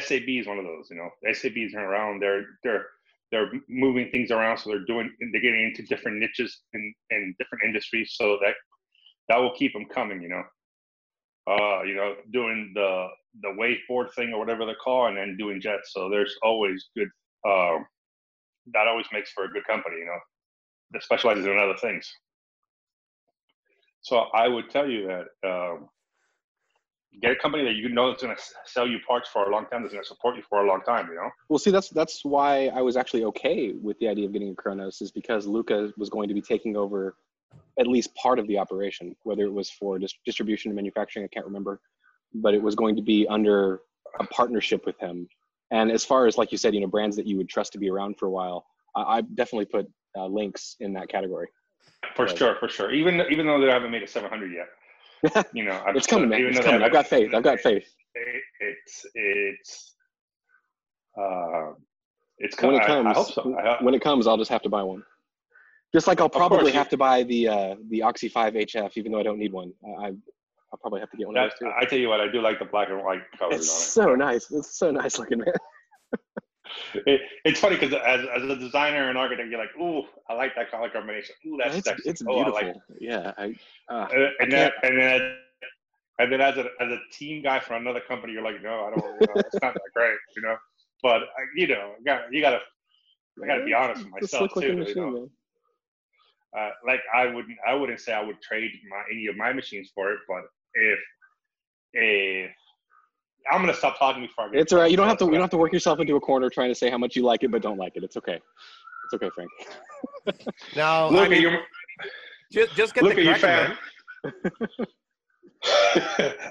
SAB is one of those. You know, SAB's are around. They're they're they're moving things around, so they're doing they're getting into different niches in in different industries, so that that will keep them coming. You know, uh, you know, doing the the way forward thing or whatever they call, and then doing jets. So there's always good. Um, that always makes for a good company, you know, that specializes in other things. So I would tell you that um, get a company that you know is going to sell you parts for a long time, that's going to support you for a long time. You know. Well, see, that's that's why I was actually okay with the idea of getting a Kronos, is because Luca was going to be taking over at least part of the operation, whether it was for dis- distribution and manufacturing, I can't remember, but it was going to be under a partnership with him. And as far as like you said, you know, brands that you would trust to be around for a while, I, I definitely put uh, Lynx in that category. For sure, for sure. Even even though they haven't made a 700 yet, (laughs) you know, it's coming, man. It's coming. I've got faith. I've got faith. It, it's it's uh, it's coming. When it comes, I, I hope so. I, when it comes, I'll just have to buy one. Just like I'll probably have to buy the uh, the Oxy 5 HF, even though I don't need one. I I'll probably have to get one that, of those too. I tell you what, I do like the black and white colors. It's so nice. It's so nice looking, man. It, it's funny because as, as a designer and architect, you're like, ooh, I like that color combination. Ooh, that's it's, sexy. It's oh, beautiful. I like yeah. I, uh, and, and then and then and then as a as a team guy for another company, you're like, no, I don't. You know, it's not that great, you know. But you know, you got you to I got to be honest with myself too. Machine, you know? Uh, like I wouldn't I wouldn't say I would trade my any of my machines for it, but if if I'm gonna stop talking before I get It's all right. You don't have to. You don't have to work yourself into a corner trying to say how much you like it, but don't like it. It's okay. It's okay, Frank. (laughs) now, look I mean, at your. Just, just get look the at your fan. (laughs)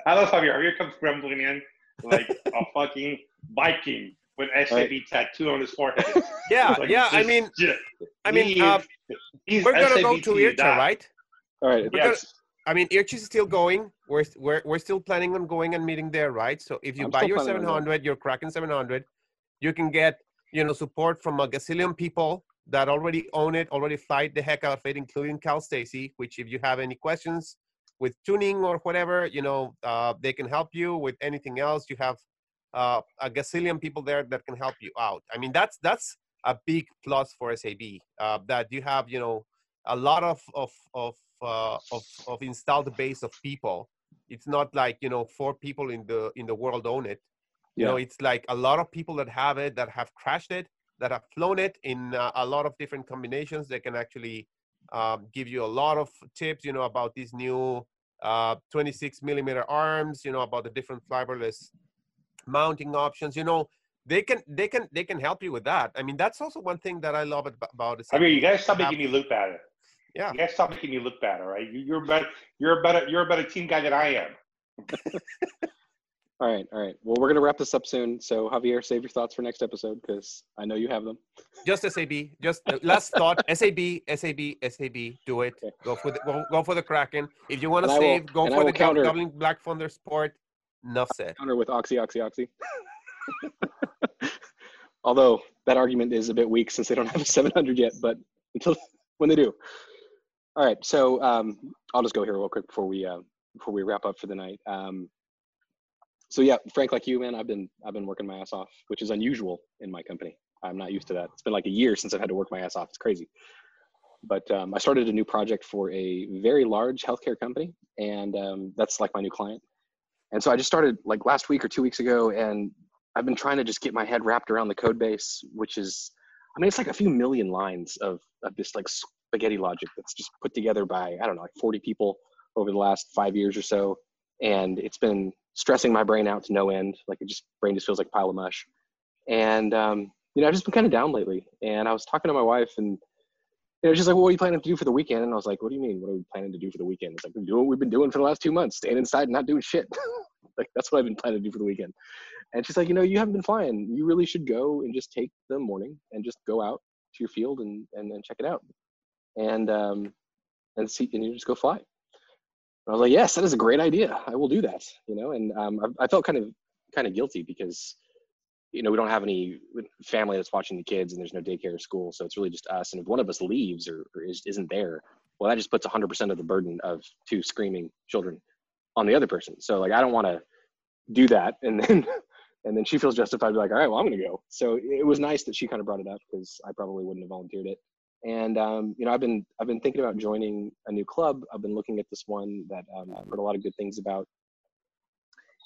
I love how here comes grumbling in like (laughs) a fucking Viking with SAB right. tattoo on his forehead. Yeah, like, yeah. I mean, just, I mean, uh, we're gonna SAB go to IRCHA, right? All right. We're Yes. I mean, IRCHA is still going. We're, we're, we're still planning on going and meeting there, right? So if you I'm buy your planning on 700, your Kraken 700, you can get, you know, support from a gazillion people that already own it, already fight the heck out of it, including Kyle Stacy, which if you have any questions with tuning or whatever, you know, uh, they can help you with anything else. You have uh, a gazillion people there that can help you out. I mean, that's, that's a big plus for SAB, uh, that you have, you know, a lot of, of, of uh, of of installed base of people. It's not like you know four people in the in the world own it. You know, it's like a lot of people that have it that have crashed it, that have flown it in uh, a lot of different combinations. They can actually um, give you a lot of tips. You know about these new uh, 26 millimeter arms. You know about the different flybarless mounting options. You know they can they can they can help you with that. I mean that's also one thing that I love about it. I mean, you guys stop making me look bad. Yeah. You guys stop making me look bad, all right? You, you're better. You're a better. You're a better team guy than I am. (laughs) all right, all right. Well, we're gonna wrap this up soon. So Javier, save your thoughts for next episode because I know you have them. Just SAB. Just uh, last (laughs) thought. SAB. SAB. SAB. Do it. Okay. Go for the go, go for the Kraken. If you want to And I will- save, go for the counter- Dublin Black Thunder Sport. Enough said. Counter with oxy, oxy, oxy. (laughs) Although that argument is a bit weak since they don't have a 700 yet, but until when they do. All right, so um, I'll just go here real quick before we uh, before we wrap up for the night. Um, so yeah, Frank, like you, man, I've been I've been working my ass off, which is unusual in my company. I'm not used to that. It's been like a year since I've had to work my ass off. It's crazy. But um, I started a new project for a very large healthcare company, and um, that's like my new client. And so I just started like last week or two weeks ago, and I've been trying to just get my head wrapped around the code base, which is, I mean, it's like a few million lines of, of this like spaghetti logic that's just put together by, I don't know, like 40 people over the last five years or so. And it's been stressing my brain out to no end. Like it just, brain just feels like a pile of mush. And, um, you know, I've just been kind of down lately. And I was talking to my wife and, she's like, well, what are you planning to do for the weekend? And I was like, what do you mean? What are we planning to do for the weekend? It's like, we're doing what we've been doing for the last two months, staying inside and not doing shit. (laughs) like, that's what I've been planning to do for the weekend. And she's like, you know, you haven't been flying. You really should go and just take the morning and just go out to your field and, and, and check it out. And, um, and see, and you just go fly. And I was like, yes, that is a great idea. I will do that, you know? And, um, I, I felt kind of, kind of guilty because you know, we don't have any family that's watching the kids, and there's no daycare or school, so it's really just us. And if one of us leaves or, or is, isn't there, well, that just puts 100% of the burden of two screaming children on the other person. So like, I don't want to do that, and then (laughs) and then she feels justified to be like, all right, well, I'm going to go. So it was nice that she kind of brought it up because I probably wouldn't have volunteered it. And um, you know, I've been I've been thinking about joining a new club. I've been looking at this one that um, I've heard a lot of good things about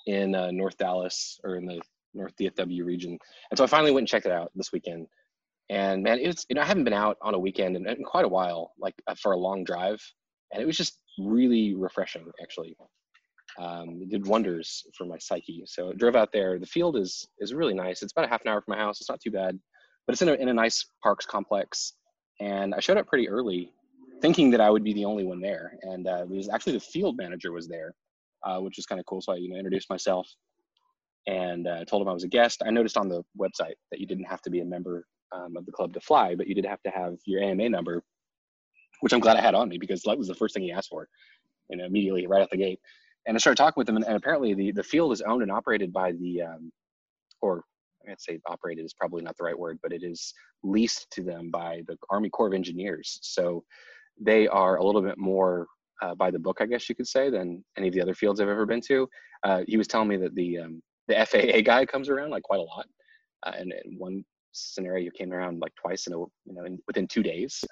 in uh, North Dallas or in the North DFW region. And so I finally went and checked it out this weekend. And man, it's you know I haven't been out on a weekend in, in quite a while, like uh, for a long drive, and it was just really refreshing actually. Um, it did wonders for my psyche. So I drove out there. The field is is really nice. It's about a half an hour from my house. It's not too bad, but it's in a in a nice parks complex. And I showed up pretty early, thinking that I would be the only one there. And uh, it was actually the field manager was there, uh, which was kind of cool. So I you know introduced myself and uh, told him I was a guest. I noticed on the website that you didn't have to be a member um, of the club to fly, but you did have to have your AMA number, which I'm glad I had on me because that was the first thing he asked for, you know, immediately right out the gate and I started talking with him, and, and, apparently the, the field is owned and operated by the, um, or I'd say operated is probably not the right word, but it is leased to them by the Army Corps of Engineers. So they are a little bit more uh, by the book, I guess you could say, than any of the other fields I've ever been to. Uh, he was telling me that the um, the FAA guy comes around like quite a lot, uh, and in one scenario, came around like twice in a you know in, within two days,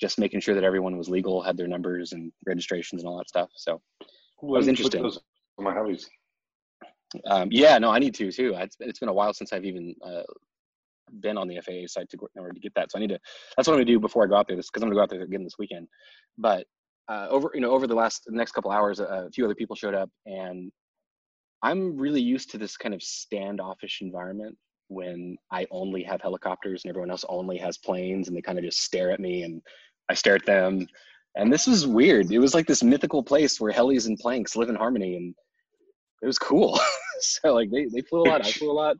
just making sure that everyone was legal, had their numbers and registrations and all that stuff. So that was interesting. Those my hobbies. Um, yeah, no, I need to too. It's, it's been a while since I've even uh, been on the FAA site to in order to get that. So I need to. That's what I'm gonna do before I go out there. This because I'm gonna go out there again this weekend. But uh, over you know over the last next couple hours, a few other people showed up, and I'm really used to this kind of standoffish environment when I only have helicopters and everyone else only has planes, and they kind of just stare at me and I stare at them and this was weird. It was like this mythical place where helis and planks live in harmony, and it was cool. (laughs) so like they, they flew a lot, I flew a lot,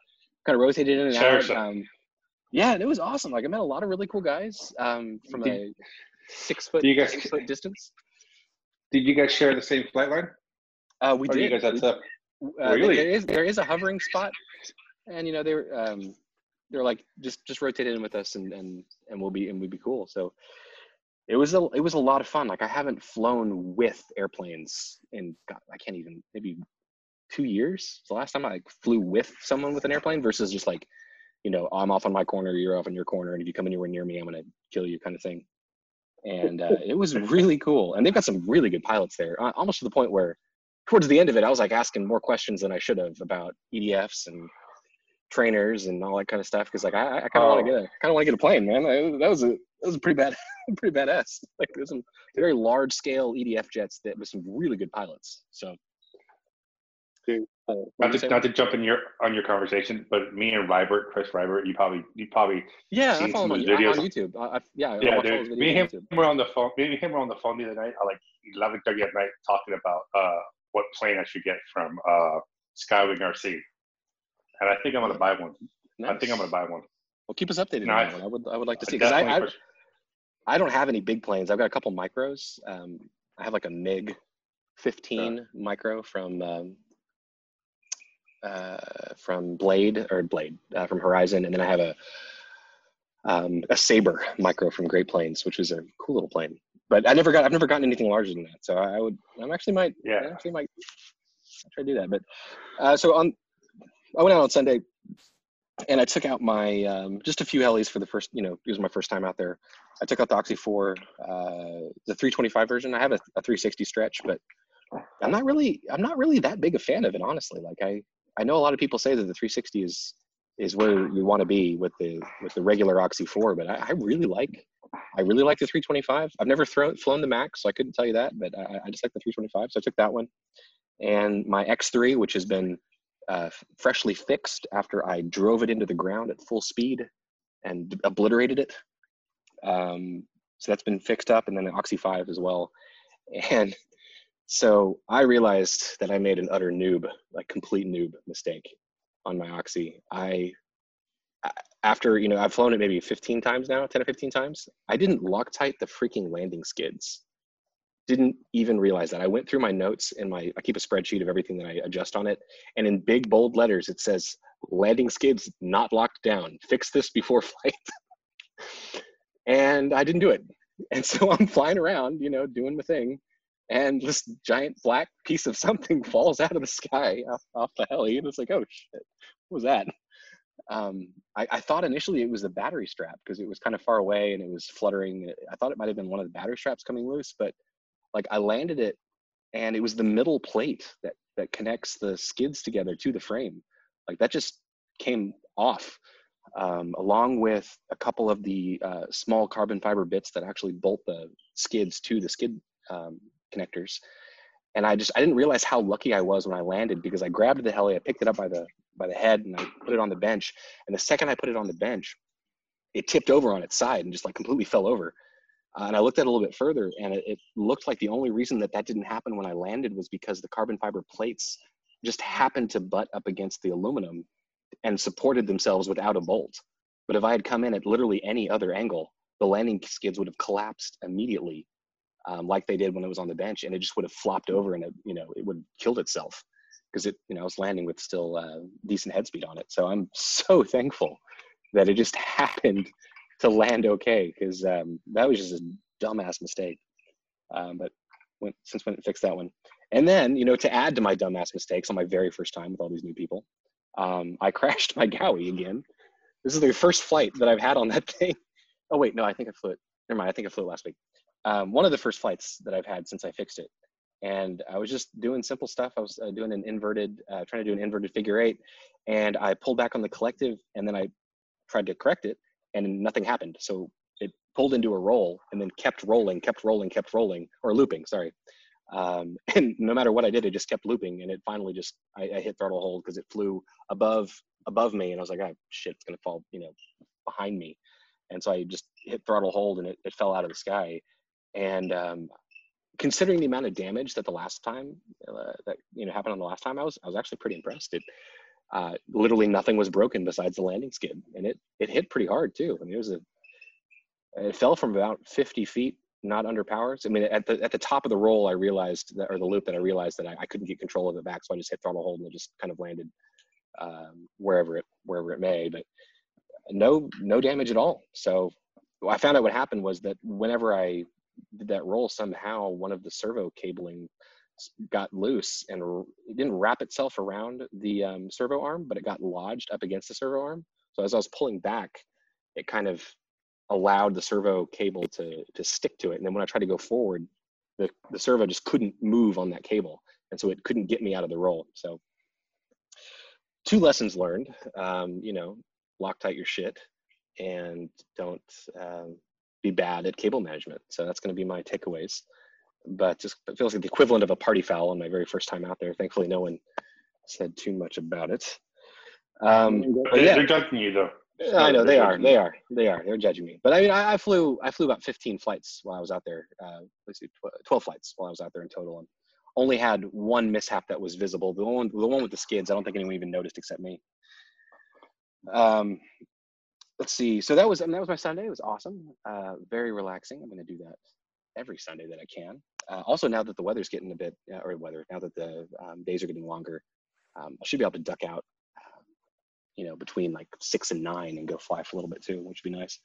kind of rotated in and out. Um, yeah, and it was awesome. Like I met a lot of really cool guys um, from did, a six foot, guys, six foot distance. Did you guys share the same flight line? Uh, we or did. You guys had uh, really? There is there is a hovering spot, and you know they were um, they're like just just rotate in with us, and and and we'll be and we'd be cool. So it was a it was a lot of fun. Like I haven't flown with airplanes in God, I can't even maybe two years. It's the last time I like, flew with someone with an airplane versus just like, you know, I'm off on my corner, you're off on your corner, and if you come anywhere near me, I'm gonna kill you, kind of thing. And uh, it was really cool. And they've got some really good pilots there, almost to the point where towards the end of it, I was like asking more questions than I should have about EDFs and trainers and all that kind of stuff because like I, I kind of oh. want to get a kind of want to get a plane, man. I, that was a that was a pretty bad, (laughs) pretty badass. Like there's some very large scale EDF jets that with some really good pilots. So. Not to, not to jump in your on your conversation, but me and Rybert, Chris Rybert, you probably you probably yeah, I follow him on, videos. on YouTube. I, I, yeah, yeah, dude. Me and him were on the phone. Me and him were on the phone the other night. I like eleven thirty at night talking about uh, what plane I should get from uh, Skywing RC and I think I'm going to buy one. Nice. I think I'm going to buy one. Well, keep us updated. No, I, I, would I would like to see because I, I, I don't have any big planes. I've got a couple micros. Um, I have like a MiG 15 yeah. micro from um, uh, from Blade or Blade uh, from Horizon, and then I have a um, a Saber micro from Great Planes, which is a cool little plane. But I never got I've never gotten anything larger than that. So I would I'm actually might yeah I actually might try to do that. But uh, so on I went out on Sunday and I took out my um, just a few helis for the first, you know, it was my first time out there. I took out the Oxy 4, uh, the 325 version. I have a, a 360 stretch, but I'm not really, I'm not really that big a fan of it, honestly. Like I, I know a lot of people say that the 360 is is where you want to be with the with the regular Oxy 4, but I, I really like, I really like the 325. I've never thrown flown the Max, so I couldn't tell you that, but I, I just like the 325, so I took that one. And my X3, which has been uh, freshly fixed after I drove it into the ground at full speed and obliterated it. Um, so that's been fixed up, and then the Oxy 5 as well. And so I realized that I made an utter noob, like complete noob mistake on my Oxy. I, after, you know, I've flown it maybe 15 times now, 10 or 15 times. I didn't Loctite the freaking landing skids didn't even realize that. I went through my notes and my, I keep a spreadsheet of everything that I adjust on it. And in big bold letters, it says landing skids not locked down. Fix this before (laughs) flight. and I didn't do it. And so I'm flying around, you know, doing the thing. And this giant black piece of something (laughs) falls out of the sky off, off the heli. And it's like, oh shit, what was that? Um, I, I, thought initially it was the battery strap because it was kind of far away and it was fluttering. I thought it might have been one of the battery straps coming loose, but like I landed it and it was the middle plate that that connects the skids together to the frame like that just came off um, along with a couple of the uh, small carbon fiber bits that actually bolt the skids to the skid um, connectors. And i just i didn't realize how lucky i was when i landed because i grabbed the heli i picked it up by the by the head and i put it on the bench. And the second i put it on the bench it tipped over on its side and just like completely fell over. Uh, and I looked at it a little bit further, and it, it, looked like the only reason that that didn't happen when I landed was because the carbon fiber plates just happened to butt up against the aluminum and supported themselves without a bolt. But if I had come in at literally any other angle, the landing skids would have collapsed immediately, um, like they did when it was on the bench, and it just would have flopped over and it, you know it would have killed itself because it you know was landing with still uh, decent head speed on it. So I'm (laughs) so thankful that it just (laughs) happened to land okay because um, that was just a dumbass mistake. Um, but went, since when it fixed that one, and then you know to add to my dumbass mistakes on my very first time with all these new people, um, I (laughs) crashed my Gaui again. This is the first flight that I've had on that thing. Oh wait, no, I think I flew it. Never mind, I think I flew it last week. Um, one of the first flights that I've had since I fixed it. And I was just doing simple stuff. I was uh, doing an inverted, uh, trying to do an inverted figure eight, and I pulled back on the collective, and then I tried to correct it, and nothing happened. So it pulled into a roll and then kept rolling, kept rolling, kept rolling, or looping, sorry. Um, (laughs) and no matter what I did, it just kept looping. And it finally just, I, I hit throttle hold because it flew above above me. And I was like, oh, shit, it's to fall, you know, behind me. And so I just hit throttle hold and it, it fell out of the sky. And um, considering the amount of damage that the last time uh, that, you know, happened on the last time, I was, I was actually pretty impressed. It, uh, literally nothing was broken besides the landing skid, and it it hit pretty hard too. I mean, it was a it fell from about 50 feet, not under powers. I mean, at the at the top of the roll, I realized that, or the loop that I realized that I, I couldn't get control of it back, so I just hit throttle hold and it just kind of landed um, wherever it wherever it may. But no no damage at all. So I found out what happened was that whenever I did that roll, somehow one of the servo cabling got loose and it didn't wrap itself around the um, servo arm, but it got lodged up against the servo arm. So as I was pulling back, it kind of allowed the servo cable to to stick to it. And then when I tried to go forward, the, the servo just couldn't move on that cable. And so it couldn't get me out of the roll. So two lessons learned, um, you know, Loctite your shit and don't um, be bad at cable management. So that's going to be my takeaways but just it feels like the equivalent of a party foul on my very first time out there. Thankfully, no one said too much about it. Um, but yeah. They're judging you though. I know they are. They are. They are. They're judging me. But I mean, I, I flew. I flew about 15 flights while I was out there. Uh, let's see, 12 flights while I was out there in total, and only had one mishap that was visible. The one, the one with the skids. I don't think anyone even noticed except me. Um, let's see. So that was that was my Sunday. It was awesome. Uh, very relaxing. I'm going to do that every Sunday that I can. Uh, also, now that the weather's getting a bit, uh, or weather, now that the um, days are getting longer, um, I should be able to duck out, uh, you know, between like six and nine and go fly for a little bit too, which would be nice.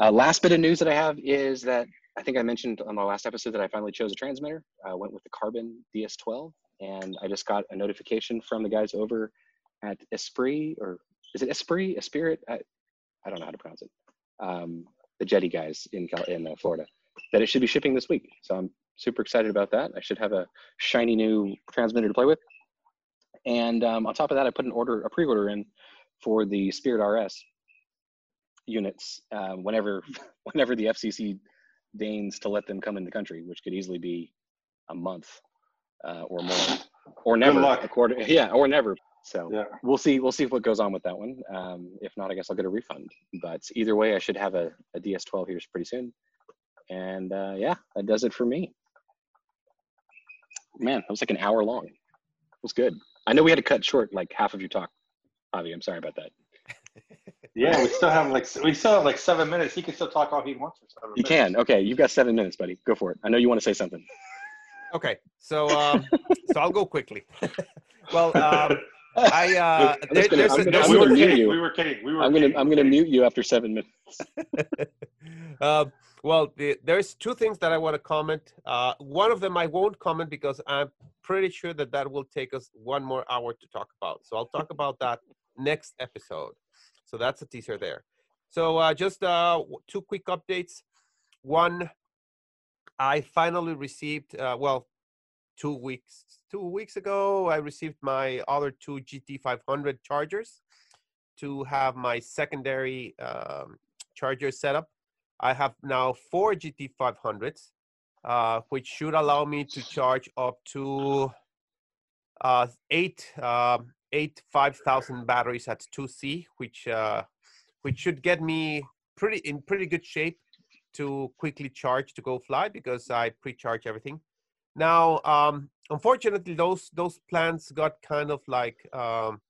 Uh, last bit of news that I have is that I think I mentioned on my last episode that I finally chose a transmitter. I went with the Carbon DS12, and I just got a notification from the guys over at Esprit, or is it Esprit, Esprit? I, I don't know how to pronounce it. Um, the Jeti guys in in uh, Florida that it should be shipping this week. So I'm super excited about that. I should have a shiny new transmitter to play with. And um, on top of that, I put an order, a pre-order in for the Spirit RS units uh, whenever, (laughs) whenever the FCC deigns to let them come in the country, which could easily be a month uh, or more, or never. According, yeah, or never. So yeah. we'll see. We'll see what goes on with that one. Um, if not, I guess I'll get a refund. But either way, I should have a, a DS12 here pretty soon. And uh, yeah, that does it for me. Man, that was like an hour long. It was good. I know we had to cut short like half of your talk, Avi. I'm sorry about that. (laughs) yeah, we still have like we still have like seven minutes. He can still talk all he wants for seven. You minutes. can. Okay, you've got seven minutes, buddy. Go for it. I know you want to say something. Okay, so um, so I'll go quickly. (laughs) well, um, (laughs) I uh, I'm there, just gonna- there's a, gonna- there's we, were mute kidding, you. we were kidding. We were I'm gonna I'm gonna mute you after seven minutes. (laughs) um, well, the, there's two things that I want to comment. Uh, one of them I won't comment because I'm pretty sure that that will take us one more hour to talk about. So I'll talk about that next episode. So that's a teaser there. So uh, just uh, two quick updates. One, I finally received, uh, well, two weeks two weeks ago, I received my other two GT500 chargers to have my secondary um, charger set up. I have now four GT500s, uh, which should allow me to charge up to uh, eight um, eight five thousand batteries at 2C, which uh, which should get me pretty in pretty good shape to quickly charge to go fly because I pre-charge everything. Now, um, unfortunately, those those plans got kind of like um,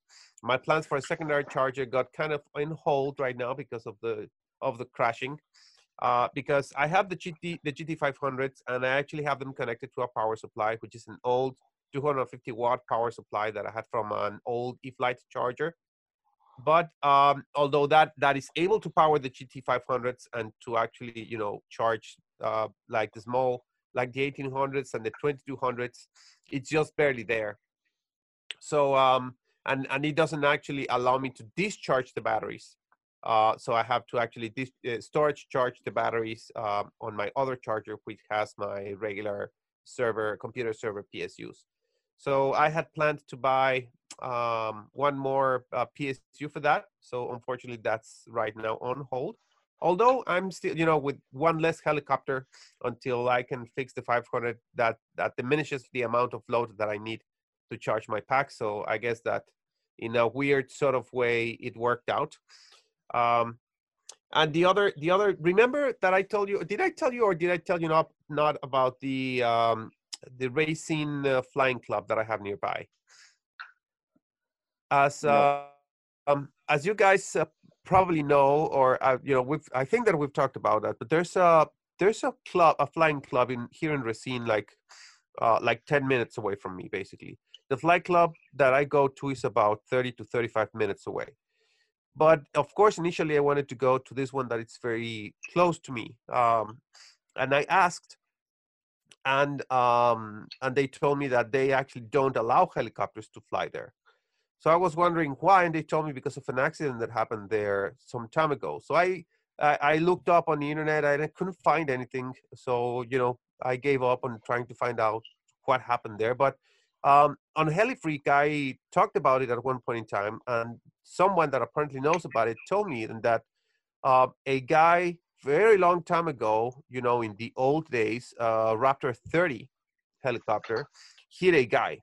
my plans for a secondary charger got kind of in hold right now because of the of the crashing. Uh, because I have the GT the GT500s and I actually have them connected to a power supply, which is an old 250 watt power supply that I had from an old E-flite charger. But um, although that that is able to power the GT500s and to actually you know charge uh, like the small like the 1800s and the 2200s, it's just barely there. So um, and and it doesn't actually allow me to discharge the batteries. Uh, so I have to actually dis- uh, storage charge the batteries um, on my other charger, which has my regular server computer server PSUs. So I had planned to buy um, one more uh, PSU for that. So unfortunately, that's right now on hold. Although I'm still, you know, with one less helicopter until I can fix the 500, that that diminishes the amount of load that I need to charge my pack. So I guess that in a weird sort of way, it worked out. Um, and the other, the other, remember that I told you? Did I tell you, or did I tell you not not about the um, the racing uh, flying club that I have nearby? As No. uh, um, as you guys uh, probably know, or uh, you know, we've I think that we've talked about that, but there's a there's a club, a flying club in here in Racine, like uh, like 10 minutes away from me, basically. The fly club that I go to is about 30 to 35 minutes away. But of course, initially I wanted to go to this one that it's very close to me. Um, and I asked, and um, and they told me that they actually don't allow helicopters to fly there. So I was wondering why, and they told me because of an accident that happened there some time ago. So I I, I looked up on the internet and I couldn't find anything. So you know I gave up on trying to find out what happened there. But um, on HeliFreak, I talked about it at one point in time, and someone that apparently knows about it told me that uh, a guy very long time ago, you know, in the old days, uh, Raptor 30 helicopter hit a guy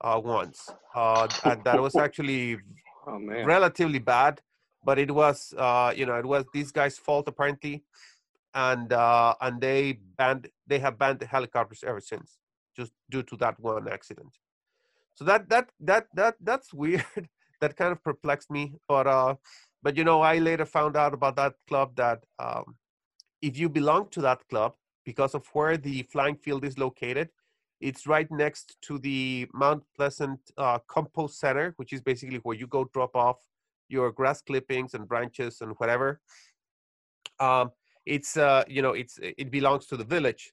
uh, once, uh, and that was (laughs) actually Oh man. relatively bad but it was uh you know it was these guys fault apparently and uh and they banned they have banned the helicopters ever since just due to that one accident. So that that that that that's (laughs) weird. That kind of perplexed me but uh but you know i later found out about that club that um if you belong to that club because of where the flying field is located it's right next to the Mount Pleasant uh, Compost Center, which is basically where you go drop off your grass clippings and branches and whatever. Um, it's uh, you know it's it belongs to the village.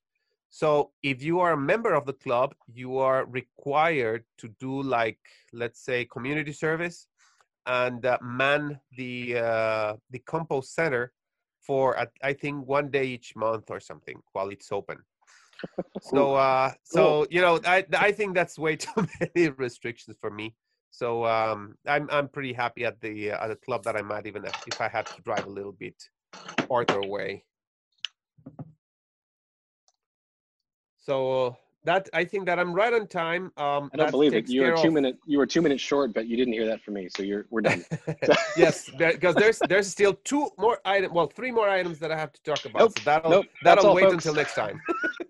So if you are a member of the club, you are required to do like let's say community service and uh, man the uh, the compost center for I think one day each month or something while it's open. So uh so you know I I think that's way (laughs) too many restrictions for me. So um I'm I'm pretty happy at the uh, at the club that I'm at even if if I have to drive a little bit farther away. So that I think that I'm right on time. Um I don't believe it. You were two of- minute. You were two minutes short, but you didn't hear that from me. So you're we're done. (laughs) yes, because there's there's still two more items, well, three more items that I have to talk about. Nope, So that'll nope, that'll wait until next time. (laughs)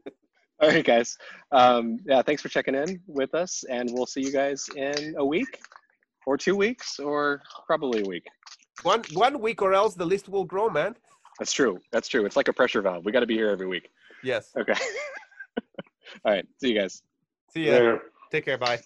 All right, guys. Um, yeah, thanks for checking in with us, and we'll see you guys in a week, or two weeks, or probably a week. one one week or else the list will grow, man. That's true. That's true. It's like a pressure valve. We got to be here every week. Yes. Okay. (laughs) All right. See you guys. See ya. There. Take care. Bye.